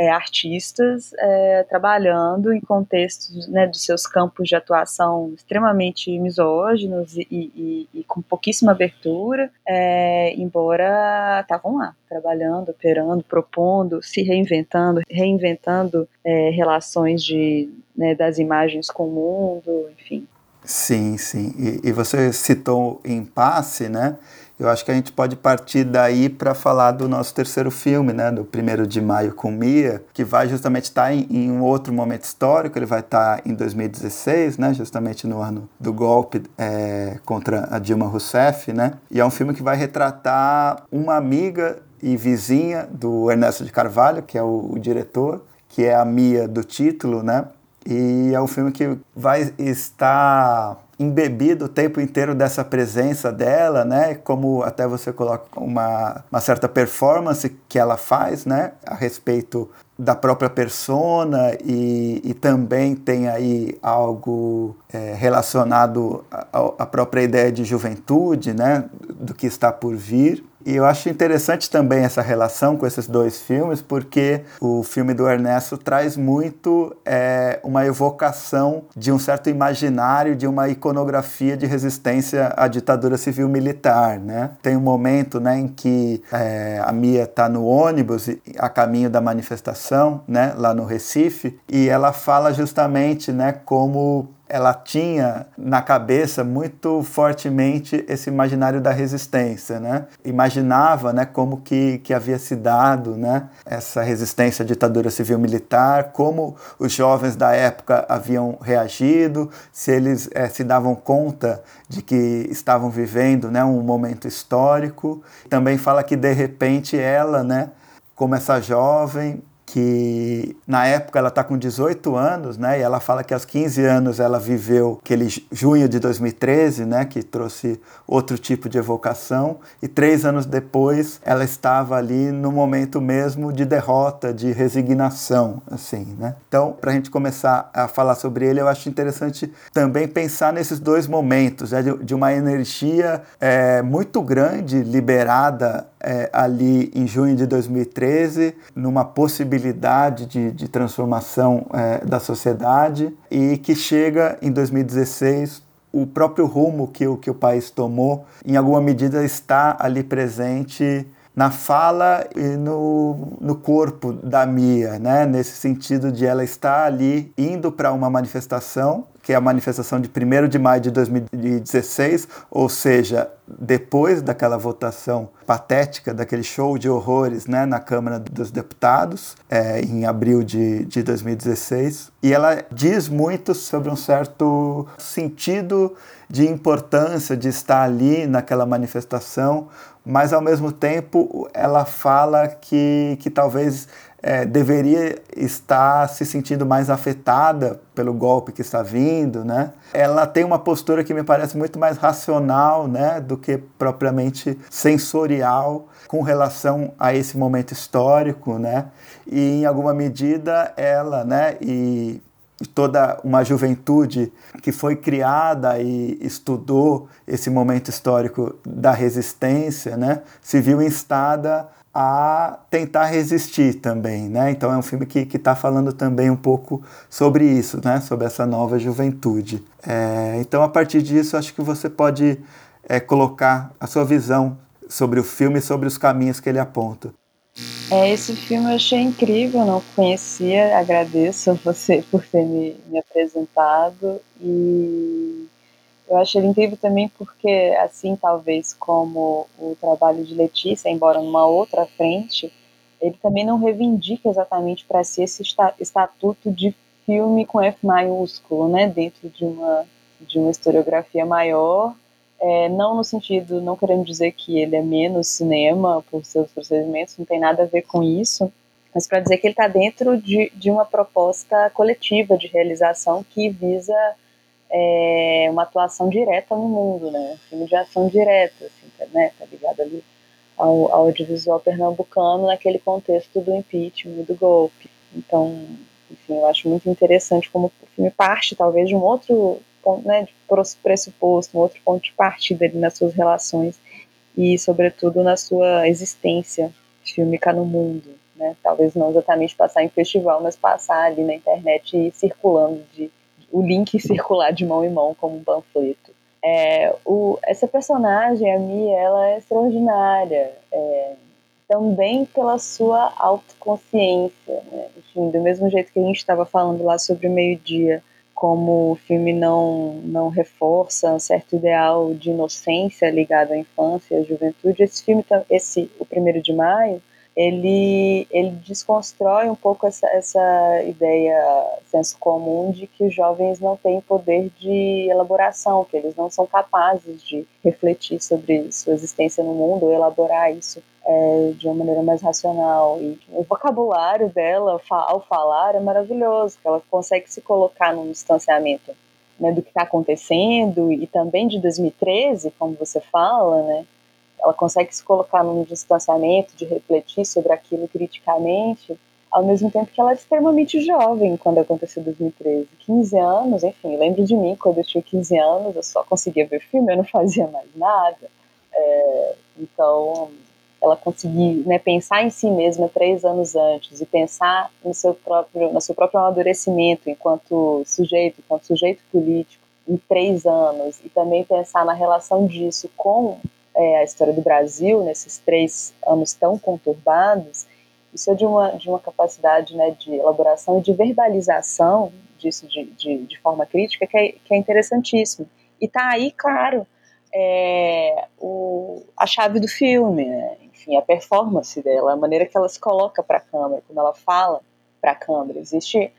é, artistas é, trabalhando em contextos né, dos seus campos de atuação extremamente misóginos e, e, e com pouquíssima abertura, é, embora estavam lá, trabalhando, operando, propondo, se reinventando, reinventando é, relações de, né, das imagens com o mundo, enfim. Sim, sim. E, e você citou impasse, né? Eu acho que a gente pode partir daí para falar do nosso terceiro filme, né, do primeiro de maio com Mia, que vai justamente estar tá em, em, um outro momento histórico, ele vai estar tá em 2016, né, justamente no ano do golpe é, contra a Dilma Rousseff, né, e é um filme que vai retratar uma amiga e vizinha do Ernesto de Carvalho, que é o, o diretor, que é a Mia do título, né, e é um filme que vai estar embebido o tempo inteiro dessa presença dela, né? Como até você coloca uma, uma certa performance que ela faz, né? A respeito da própria persona e, e também tem aí algo é, relacionado à própria ideia de juventude, né? Do que está por vir. E eu acho interessante também essa relação com esses dois filmes, porque o filme do Ernesto traz muito é, uma evocação de um certo imaginário, de uma iconografia de resistência à ditadura civil-militar. Né? Tem um momento né, em que é, a Mia está no ônibus a caminho da manifestação, né, lá no Recife, e ela fala justamente né, como ela tinha na cabeça muito fortemente esse imaginário da resistência, né? Imaginava, né, como que, que havia se dado, né, essa resistência à ditadura civil-militar, como os jovens da época haviam reagido, se eles é, se davam conta de que estavam vivendo, né, um momento histórico. Também fala que de repente ela, né, como essa jovem, que na época ela está com 18 anos, né? E ela fala que aos 15 anos ela viveu aquele junho de 2013, né? Que trouxe outro tipo de evocação. E três anos depois ela estava ali no momento mesmo de derrota, de resignação, assim, né? Então, para a gente começar a falar sobre ele, eu acho interessante também pensar nesses dois momentos, né? de, de uma energia é, muito grande liberada é, ali em junho de 2013, numa possibilidade de, de transformação é, da sociedade, e que chega em 2016 o próprio rumo que o, que o país tomou, em alguma medida, está ali presente na fala e no, no corpo da Mia, né? nesse sentido de ela estar ali indo para uma manifestação que é a manifestação de 1 de maio de 2016, ou seja, depois daquela votação patética, daquele show de horrores né, na Câmara dos Deputados, é, em abril de, de 2016. E ela diz muito sobre um certo sentido de importância de estar ali naquela manifestação, mas ao mesmo tempo ela fala que, que talvez é, deveria estar se sentindo mais afetada pelo golpe que está vindo, né? Ela tem uma postura que me parece muito mais racional, né, do que propriamente sensorial com relação a esse momento histórico, né? E em alguma medida ela, né, e toda uma juventude que foi criada e estudou esse momento histórico da resistência, né, se viu instada a tentar resistir também, né? Então é um filme que está falando também um pouco sobre isso, né? Sobre essa nova juventude. É, então a partir disso acho que você pode é, colocar a sua visão sobre o filme e sobre os caminhos que ele aponta. É, esse filme eu achei incrível, não conhecia, agradeço a você por ter me, me apresentado e eu acho ele incrível também porque, assim, talvez como o trabalho de Letícia, embora numa outra frente, ele também não reivindica exatamente para si esse estatuto de filme com F maiúsculo, né, dentro de uma, de uma historiografia maior, é, não no sentido, não querendo dizer que ele é menos cinema por seus procedimentos, não tem nada a ver com isso, mas para dizer que ele está dentro de, de uma proposta coletiva de realização que visa é, uma atuação direta no mundo, né? Um filme de ação direta, assim, tá, né? Tá ligado ali ao, ao audiovisual pernambucano naquele contexto do impeachment, do golpe. Então, enfim, eu acho muito interessante como o filme parte, talvez, de um outro ponto, né, de pressuposto, um outro ponto de partida ali nas suas relações e, sobretudo, na sua existência fílmica no mundo. Né? Talvez não exatamente passar em festival, mas passar ali na internet e circulando de o link circular de mão em mão como um panfleto. É, o, essa personagem, a Mia, ela é extraordinária, é, também pela sua autoconsciência. Né? Enfim, do mesmo jeito que a gente estava falando lá sobre o meio-dia, como o filme não, não reforça um certo ideal de inocência ligado à infância e à juventude, esse filme, esse, o primeiro de maio, ele, ele desconstrói um pouco essa, essa ideia, senso comum, de que os jovens não têm poder de elaboração, que eles não são capazes de refletir sobre sua existência no mundo ou elaborar isso é, de uma maneira mais racional. E o vocabulário dela, ao falar, é maravilhoso, que ela consegue se colocar num distanciamento né, do que está acontecendo e também de 2013, como você fala, né? Ela consegue se colocar num distanciamento, de refletir sobre aquilo criticamente, ao mesmo tempo que ela é extremamente jovem quando aconteceu 2013. 15 anos, enfim, lembro de mim quando eu tinha 15 anos, eu só conseguia ver filme, eu não fazia mais nada. É, então, ela conseguir né, pensar em si mesma três anos antes e pensar no seu próprio, no seu próprio amadurecimento enquanto sujeito, enquanto sujeito político, em três anos, e também pensar na relação disso com é, a história do Brasil nesses três anos tão conturbados, isso é de uma, de uma capacidade né, de elaboração e de verbalização disso de, de, de forma crítica que é, que é interessantíssimo. E tá aí, claro, é, o, a chave do filme, né? enfim, a performance dela, a maneira que ela se coloca para a câmera, como ela fala para a câmera. Existe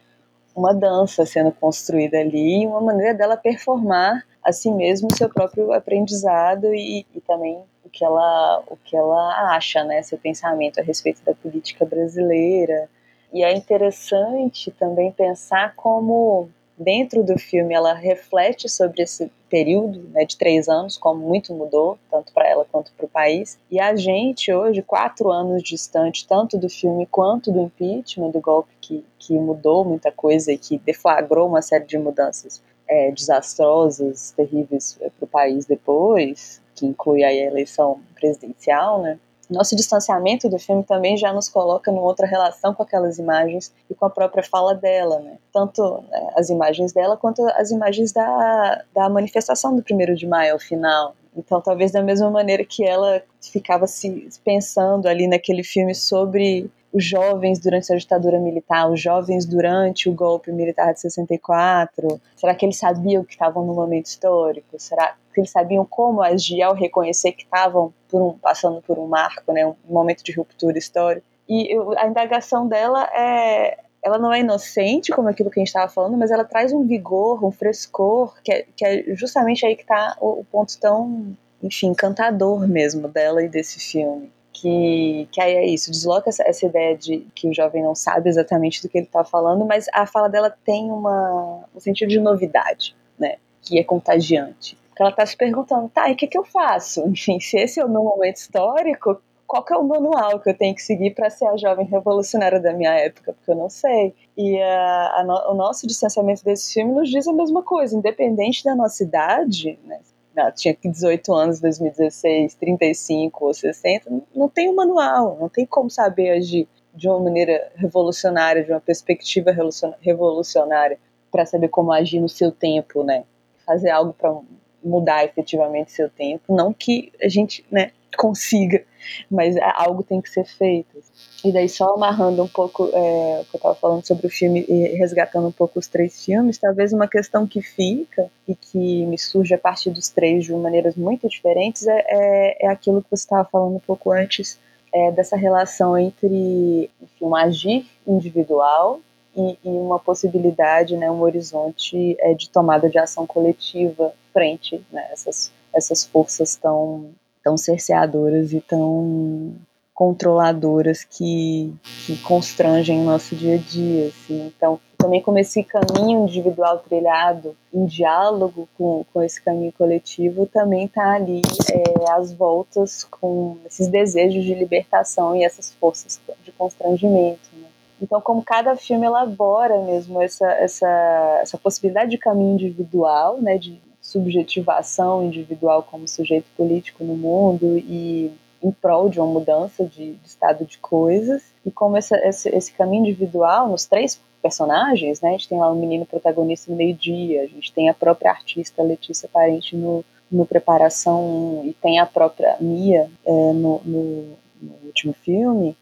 uma dança sendo construída ali, uma maneira dela performar a si mesma o seu próprio aprendizado e, e também o que ela o que ela acha, né, seu pensamento a respeito da política brasileira. E é interessante também pensar como dentro do filme ela reflete sobre esse período né, de três anos, como muito mudou, tanto para ela quanto para o país. E a gente, hoje, quatro anos distante, tanto do filme quanto do impeachment, do golpe que, que mudou muita coisa e que deflagrou uma série de mudanças é, desastrosas, terríveis é, para o país depois, que inclui a eleição presidencial, né? Nosso distanciamento do filme também já nos coloca numa outra relação com aquelas imagens e com a própria fala dela, né? Tanto né, as imagens dela quanto as imagens da, da manifestação do primeiro de maio ao final. Então, talvez da mesma maneira que ela ficava se pensando ali naquele filme sobre os jovens durante a ditadura militar, os jovens durante o golpe militar de 64? Será que eles sabiam que estavam no momento histórico? Será que eles sabiam como agir ao reconhecer que estavam por um, passando por um marco, né, um momento de ruptura histórica? E eu, a indagação dela é, ela não é inocente, como aquilo que a gente estava falando, mas ela traz um vigor, um frescor, que é, que é justamente aí que está o, o, ponto tão, enfim, encantador mesmo dela e desse filme que, que aí é isso, desloca essa, essa ideia de que o jovem não sabe exatamente do que ele está falando, mas a fala dela tem uma, um sentido de novidade, né, que é contagiante. Porque ela está se perguntando, tá, e o que, que eu faço? Enfim, se esse é o meu momento histórico, qual que é o manual que eu tenho que seguir para ser a jovem revolucionária da minha época? Porque eu não sei. E a, a no, o nosso distanciamento desse filme nos diz a mesma coisa, independente da nossa idade, né, não, tinha 18 anos em 2016, 35 ou 60, não tem um manual, não tem como saber agir de uma maneira revolucionária, de uma perspectiva revolucionária, para saber como agir no seu tempo, né? Fazer algo para mudar efetivamente seu tempo, não que a gente, né, consiga, mas algo tem que ser feito. E daí só amarrando um pouco é, o que eu estava falando sobre o filme e resgatando um pouco os três filmes, talvez uma questão que fica e que me surge a partir dos três de maneiras muito diferentes é, é, é aquilo que você estava falando um pouco antes é, dessa relação entre enfim, um agir individual e, e, uma possibilidade, né, um horizonte é, de tomada de ação coletiva frente né, essas, essas forças tão, tão cerceadoras e tão controladoras que, que constrangem o nosso dia a dia. Assim. Então, também como esse caminho individual trilhado em diálogo com, com esse caminho coletivo também está ali é, às voltas com esses desejos de libertação e essas forças de constrangimento. Né? Então, como cada filme elabora mesmo essa, essa, essa possibilidade de caminho individual, né, de subjetivação individual como sujeito político no mundo e em prol de uma mudança de, de estado de coisas e como essa, esse, esse, caminho individual nos três personagens, né? A gente tem lá o um menino protagonista no meio-dia, a gente tem a própria artista Letícia Parente no, no Preparação e tem a própria Mia é, no, no, no, último filme.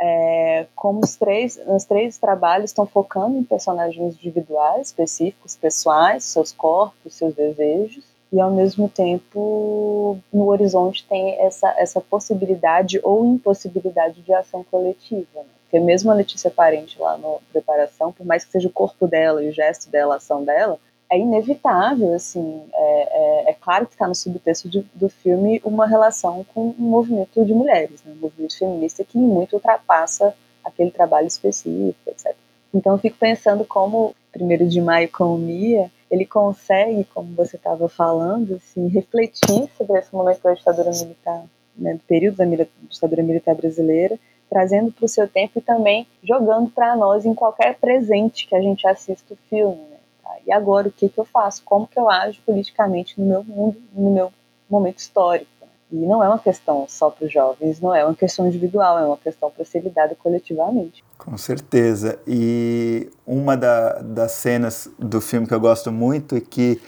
É, como os três, os três trabalhos estão focando em personagens individuais, específicos, pessoais, seus corpos, seus desejos, e ao mesmo tempo no horizonte tem essa, essa possibilidade ou impossibilidade de ação coletiva. Né? Porque mesmo a Letícia Parente lá na preparação, por mais que seja o corpo dela e o gesto dela, a ação dela, é inevitável, assim, é, é, é claro que está no subtexto de, do filme uma relação com um movimento de mulheres, né? um movimento feminista que muito ultrapassa aquele trabalho específico, etc. Então eu fico pensando como primeiro de maio com Mia ele consegue, como você estava falando, assim, refletir sobre esse momento da ditadura militar, né, do período da ditadura militar brasileira, trazendo para o seu tempo e também jogando para nós em qualquer presente que a gente assista o filme. Né, tá? E agora, o que, que eu faço? Como que eu ajo politicamente no meu mundo, no meu momento histórico? E não é uma questão só para os jovens, não é uma questão individual, é uma questão para ser lidada coletivamente. Com certeza. E uma da, das cenas do filme que eu gosto muito e que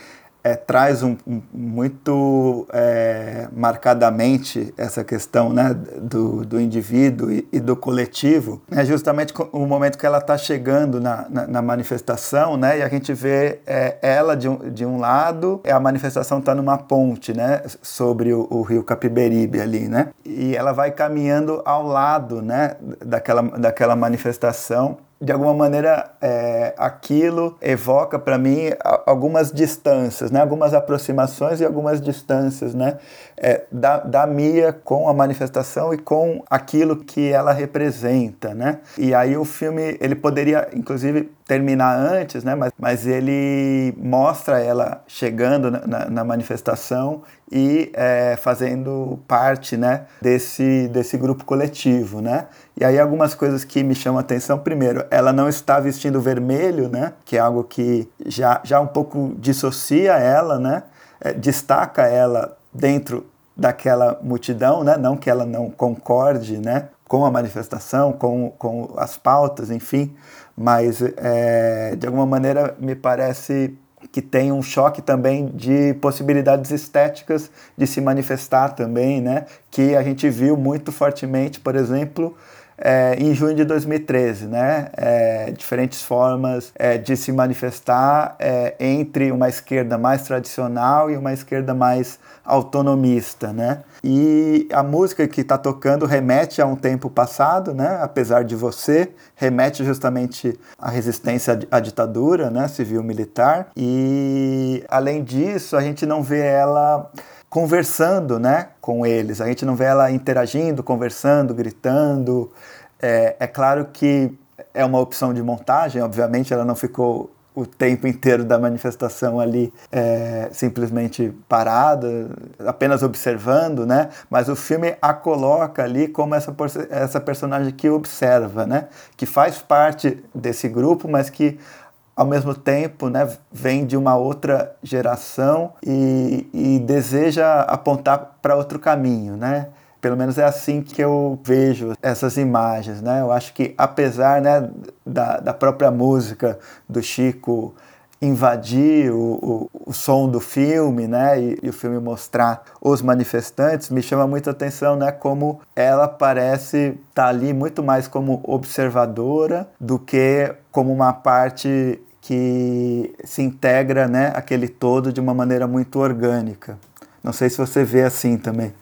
é, traz um, um muito é, marcadamente essa questão né, do, do indivíduo e, e do coletivo, é justamente o momento que ela está chegando na, na, na, manifestação, né, e a gente vê é, ela de um, de um lado, a manifestação está numa ponte né, sobre o, o, rio Capiberibe ali, né, e ela vai caminhando ao lado né, daquela, daquela manifestação de alguma maneira é, aquilo evoca para mim algumas distâncias, né? algumas aproximações e algumas distâncias né? É, da, da Mia com a manifestação e com aquilo que ela representa. Né? E aí o filme ele poderia inclusive terminar antes, né? mas, mas ele mostra ela chegando na, na, na manifestação e é, fazendo parte né, desse, desse grupo coletivo. Né? E aí algumas coisas que me chamam a atenção. Primeiro, ela não está vestindo vermelho, né? que é algo que já, já um pouco dissocia ela, né? É, destaca ela dentro daquela multidão, né? não que ela não concorde né? com a manifestação, com, com as pautas, enfim, mas é, de alguma maneira me parece que tem um choque também de possibilidades estéticas de se manifestar também, né? Que a gente viu muito fortemente, por exemplo, é, em junho de 2013, né? É, diferentes formas é, de se manifestar é, entre uma esquerda mais tradicional e uma esquerda mais autonomista, né? E a música que está tocando remete a um tempo passado, né? Apesar de você, remete justamente à resistência à ditadura, né? Civil-militar. E além disso, a gente não vê ela conversando né, com eles. A gente não vê ela interagindo, conversando, gritando. É, é claro que é uma opção de montagem, obviamente ela não ficou o tempo inteiro da manifestação ali é, simplesmente parada, apenas observando, né? Mas o filme a coloca ali como essa, essa personagem que observa, né? Que faz parte desse grupo, mas que ao mesmo tempo né, vem de uma outra geração e, e deseja apontar para outro caminho, né? Pelo menos é assim que eu vejo essas imagens, né? Eu acho que apesar né, da, da própria música do Chico invadir o, o, o, som do filme, né, e, e, o filme mostrar os manifestantes, me chama muita atenção, né, como ela parece estar tá ali muito mais como observadora do que como uma parte que se integra né, aquele todo de uma maneira muito orgânica. Não sei se você vê assim também.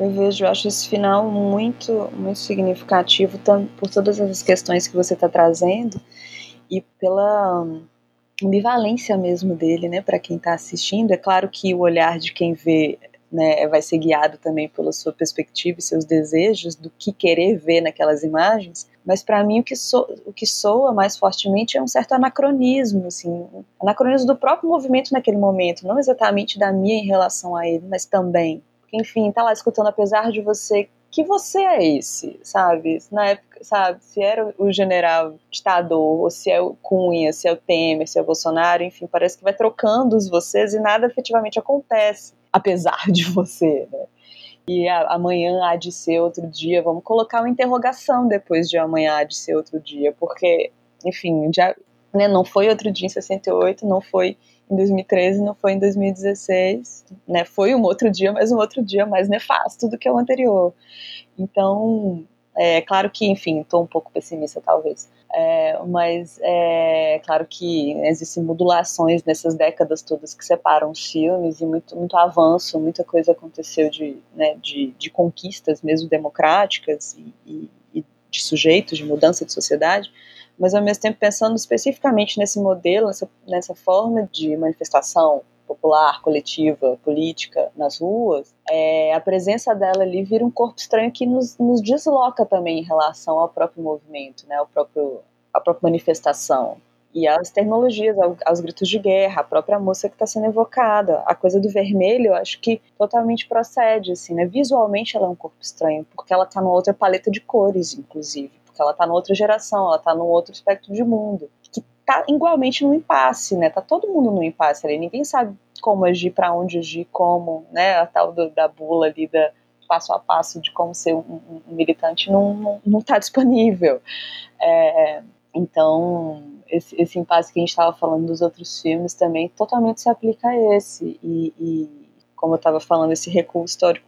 Eu vejo, eu acho esse final muito, muito significativo por todas as questões que você está trazendo e pela ambivalência mesmo dele, né, para quem está assistindo. É claro que o olhar de quem vê né, vai ser guiado também pela sua perspectiva e seus desejos do que querer ver naquelas imagens, mas para mim o que, so, o que soa mais fortemente é um certo anacronismo, assim, anacronismo do próprio movimento naquele momento, não exatamente da minha em relação a ele, mas também. Porque, enfim, tá lá escutando, apesar de você, que você é esse, sabe? Na época, sabe, se era o general ditador, ou se é o Cunha, se é o Temer, se é o Bolsonaro, enfim, parece que vai trocando os vocês e nada efetivamente acontece apesar de você, né? E amanhã há de ser outro dia, vamos colocar uma interrogação depois de amanhã há de ser outro dia, porque, enfim, já, né, não foi outro dia em 68, não foi em 2013, não foi em 2016, né, foi um outro dia, mas um outro dia mais nefasto do que o anterior. Então, é claro que, enfim, estou um pouco pessimista talvez, é, mas é claro que existem modulações nessas décadas todas que separam os filmes e muito, muito avanço, muita coisa aconteceu de, né, de, de conquistas mesmo democráticas e, e, e de sujeitos, de mudança de sociedade, mas ao mesmo tempo pensando especificamente nesse modelo, nessa, nessa forma de manifestação popular, coletiva, política nas ruas, é, a presença dela ali vira um corpo estranho que nos, nos desloca também em relação ao próprio movimento, né, ao próprio, à própria manifestação. E as tecnologias, aos gritos de guerra, a própria moça que está sendo evocada, a coisa do vermelho, eu acho que totalmente procede, assim, né? Visualmente ela é um corpo estranho, porque ela está numa outra paleta de cores, inclusive, porque ela está numa outra geração, ela está num outro espectro de mundo tá igualmente no impasse, né? Tá todo mundo no impasse ali, ninguém sabe como agir, para onde agir, como, né? A tal do, da bula ali, da passo a passo de como ser um, um, militante não, não, não tá disponível. É, então, esse, esse impasse que a gente estava falando dos outros filmes também totalmente se aplica a esse. E, e como eu estava falando, esse recuo histórico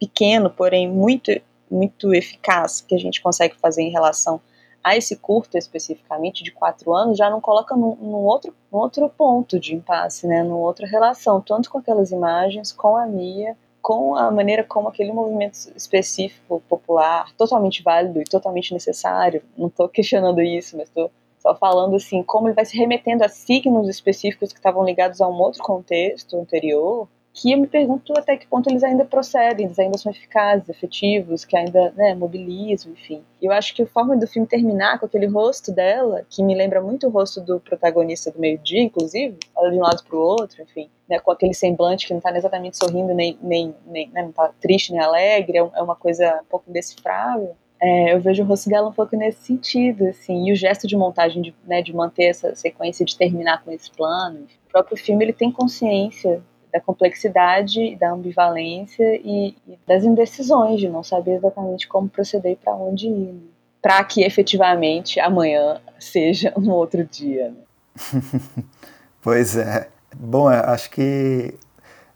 pequeno, porém muito, muito eficaz que a gente consegue fazer em relação a esse curto especificamente de quatro anos já não coloca num, num, outro, num outro ponto de impasse, né, numa outra relação, tanto com aquelas imagens, com a Mia, com a maneira como aquele movimento específico, popular, totalmente válido e totalmente necessário, não estou questionando isso, mas estou só falando assim, como ele vai se remetendo a signos específicos que estavam ligados a um outro contexto anterior, que eu me pergunto até que ponto eles ainda procedem, eles ainda são eficazes, efetivos, que ainda né, mobilizam, enfim. Eu acho que a forma do filme terminar com aquele rosto dela, que me lembra muito o rosto do protagonista do meio-dia, inclusive, ela de um lado para o outro, enfim, né, com aquele semblante que não está exatamente sorrindo, nem, nem, nem né, não está triste nem alegre, é, é uma coisa um pouco indecifrável. É, eu vejo o rosto dela um pouco nesse sentido, assim, e o gesto de montagem, de, né, de manter essa sequência, de terminar com esse plano. O próprio filme ele tem consciência da complexidade, da ambivalência e, e, das indecisões de não saber exatamente como proceder e para onde ir, né? para que efetivamente amanhã seja um outro dia. Né? pois é. Bom, acho que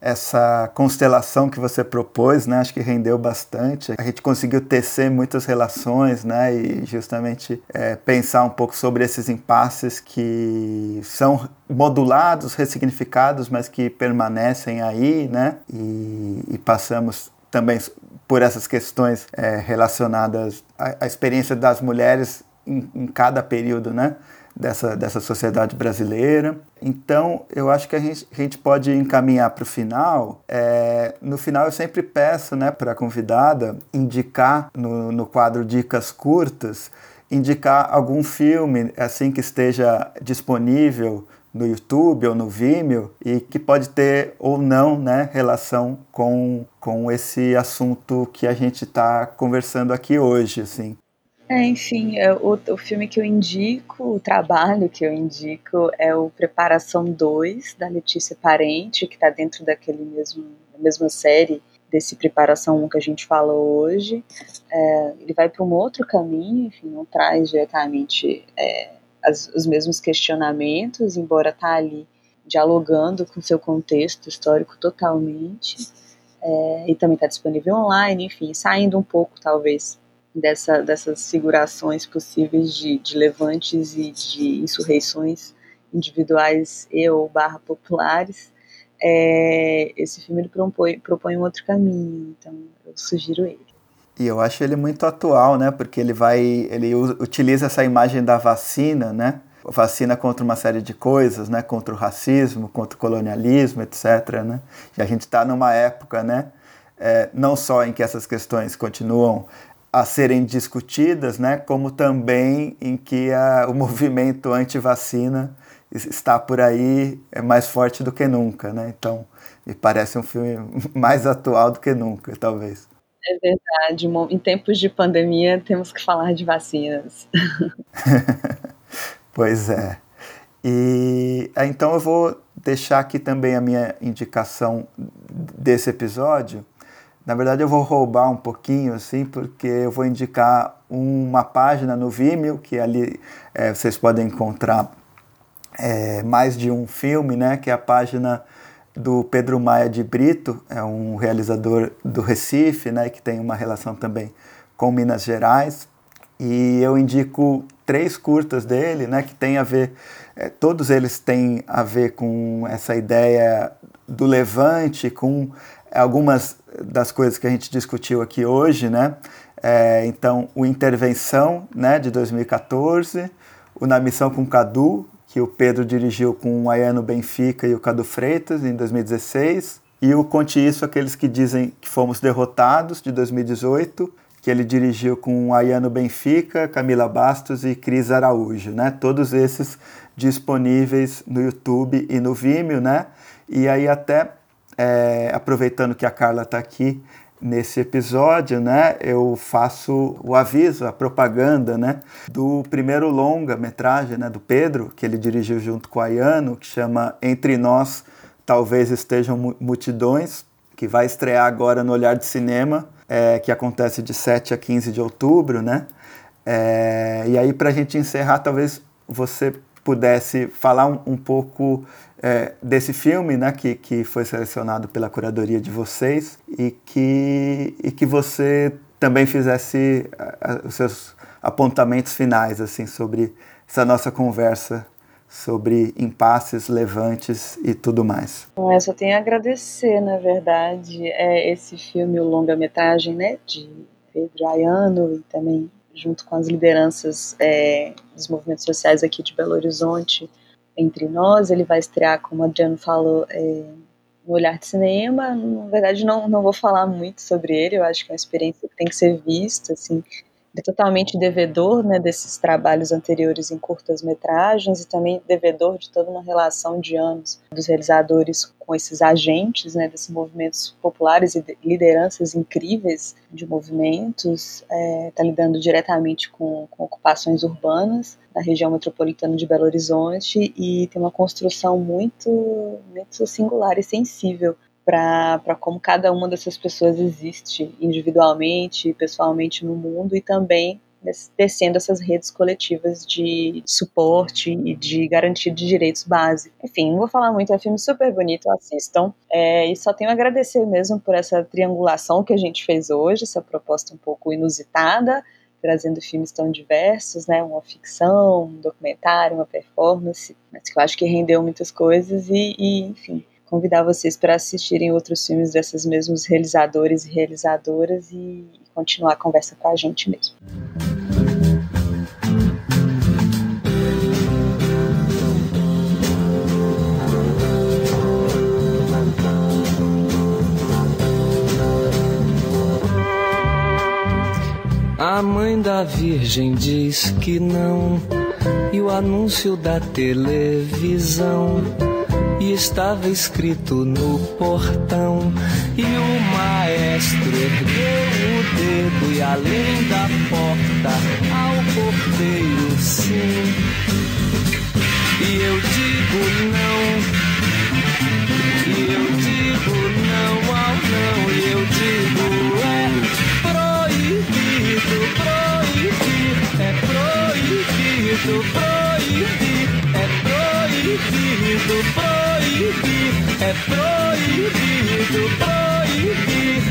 essa constelação que você propôs, né, acho que rendeu bastante. A gente conseguiu tecer muitas relações, né, e justamente é, pensar um pouco sobre esses impasses que são modulados, ressignificados, mas que permanecem aí, né, e, e passamos também por essas questões é, relacionadas à, à, experiência das mulheres em, em cada período, né, dessa, dessa sociedade brasileira. Então, eu acho que a gente, a gente pode encaminhar para o final. É, no final, eu sempre peço né, para a convidada indicar no, no quadro Dicas Curtas, indicar algum filme assim que esteja disponível no YouTube ou no Vimeo e que pode ter ou não né, relação com, com esse assunto que a gente está conversando aqui hoje. Assim. É, enfim, é, o, o filme que eu indico, o trabalho que eu indico é o Preparação 2, da Letícia Parente, que está dentro daquele mesmo, da mesma série desse Preparação 1 que a gente falou hoje. É, ele vai para um outro caminho, enfim, não traz diretamente é, as, os mesmos questionamentos, embora tá ali dialogando com seu contexto histórico totalmente. É, e também está disponível online, enfim, saindo um pouco, talvez, dessa, dessas figurações possíveis de, de levantes e de insurreições individuais e ou barra populares, é, esse filme ele propõe, propõe um outro caminho, então eu sugiro ele. E eu acho ele muito atual, né? Porque ele vai, ele utiliza essa imagem da vacina, né? Vacina contra uma série de coisas, né? Contra o racismo, contra o colonialismo, etc. Né? E a gente está numa época, né? É, não só em que essas questões continuam a serem discutidas, né, como também em que a, o movimento anti-vacina está por aí é mais forte do que nunca, né? Então, me parece um filme mais atual do que nunca, talvez. É verdade. Em tempos de pandemia, temos que falar de vacinas. pois é. E então eu vou deixar aqui também a minha indicação desse episódio, na verdade, eu vou roubar um pouquinho, assim, porque eu vou indicar uma página no Vimeo, que ali é, vocês podem encontrar é, mais de um filme, né? Que é a página do Pedro Maia de Brito, é um realizador do Recife, né? Que tem uma relação também com Minas Gerais. E eu indico três curtas dele, né? Que tem a ver, é, todos eles têm a ver com essa ideia do levante, com algumas das coisas que a gente discutiu aqui hoje, né? É, então, o Intervenção, né, de 2014, o Na Missão com Cadu, que o Pedro dirigiu com o Ayano Benfica e o Cadu Freitas em 2016, e o Conte Isso, Aqueles que Dizem que Fomos Derrotados, de 2018, que ele dirigiu com o Ayano Benfica, Camila Bastos e Cris Araújo, né? Todos esses disponíveis no YouTube e no Vimeo, né? E aí até é, aproveitando que a Carla está aqui nesse episódio, né, eu faço o aviso, a propaganda, né, do primeiro longa-metragem, né, do Pedro, que ele dirigiu junto com a Ayano, que chama Entre Nós Talvez Estejam Multidões, que vai estrear agora no Olhar de Cinema, é, que acontece de 7 a 15 de outubro, né, é, e aí para a gente encerrar, talvez você pudesse falar um, um pouco é, desse filme, né, que, que foi selecionado pela curadoria de vocês e que, e que você também fizesse a, a, os seus apontamentos finais assim sobre essa nossa conversa sobre impasses, levantes e tudo mais. Bom, eu só tenho a agradecer, na verdade, é, esse filme, o longa-metragem, né, de Pedro Ayano e também junto com as lideranças é, dos movimentos sociais aqui de Belo Horizonte, entre nós. Ele vai estrear, como a Adriano falou, é, no Olhar de Cinema. Na verdade, não, não vou falar muito sobre ele, eu acho que é uma experiência que tem que ser vista, assim, totalmente devedor né, desses trabalhos anteriores em curtas-metragens e também devedor de toda uma relação de anos dos realizadores com esses agentes né, desses movimentos populares e lideranças incríveis de movimentos, está é, tá lidando diretamente com, com ocupações urbanas na região metropolitana de Belo Horizonte e tem uma construção muito, muito singular e sensível para como cada uma dessas pessoas existe individualmente, pessoalmente no mundo e também tecendo essas redes coletivas de suporte e de garantia de direitos básicos. Enfim, não vou falar muito, é um filme super bonito, assistam. É, e só tenho a agradecer mesmo por essa triangulação que a gente fez hoje, essa proposta um pouco inusitada, trazendo filmes tão diversos, né? Uma ficção, um documentário, uma performance, mas que eu acho que rendeu muitas coisas e, e enfim, convidar vocês para assistirem outros filmes desses mesmos realizadores e realizadoras e continuar a conversa com a gente mesmo. A mãe da Virgem diz que não, e o anúncio da televisão e estava escrito no portão. E o maestro ergueu o dedo e além da porta ao porteiro sim. E eu digo não. E eu digo não ao não. E eu digo é proibido, proibir, é proibido, proibir, é proibido proibir.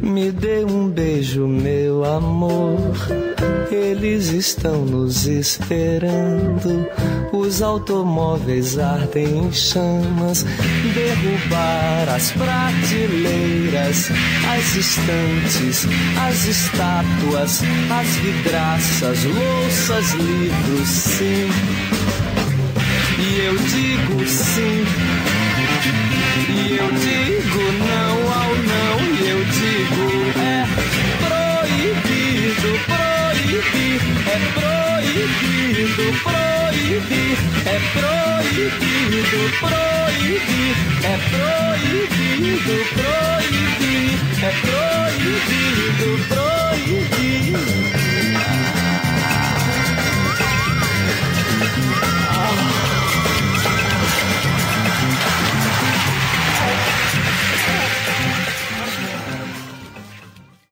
Me dê um beijo, meu amor. Eles estão nos esperando. Os automóveis ardem em chamas. Derrubar as prateleiras, as estantes, as estátuas, as vidraças, louças, livros, sim eu digo sim. E eu digo não ao não. E eu digo é proibido, proibir. É proibido, proibir. É proibido, proibir. É proibido. É proibido.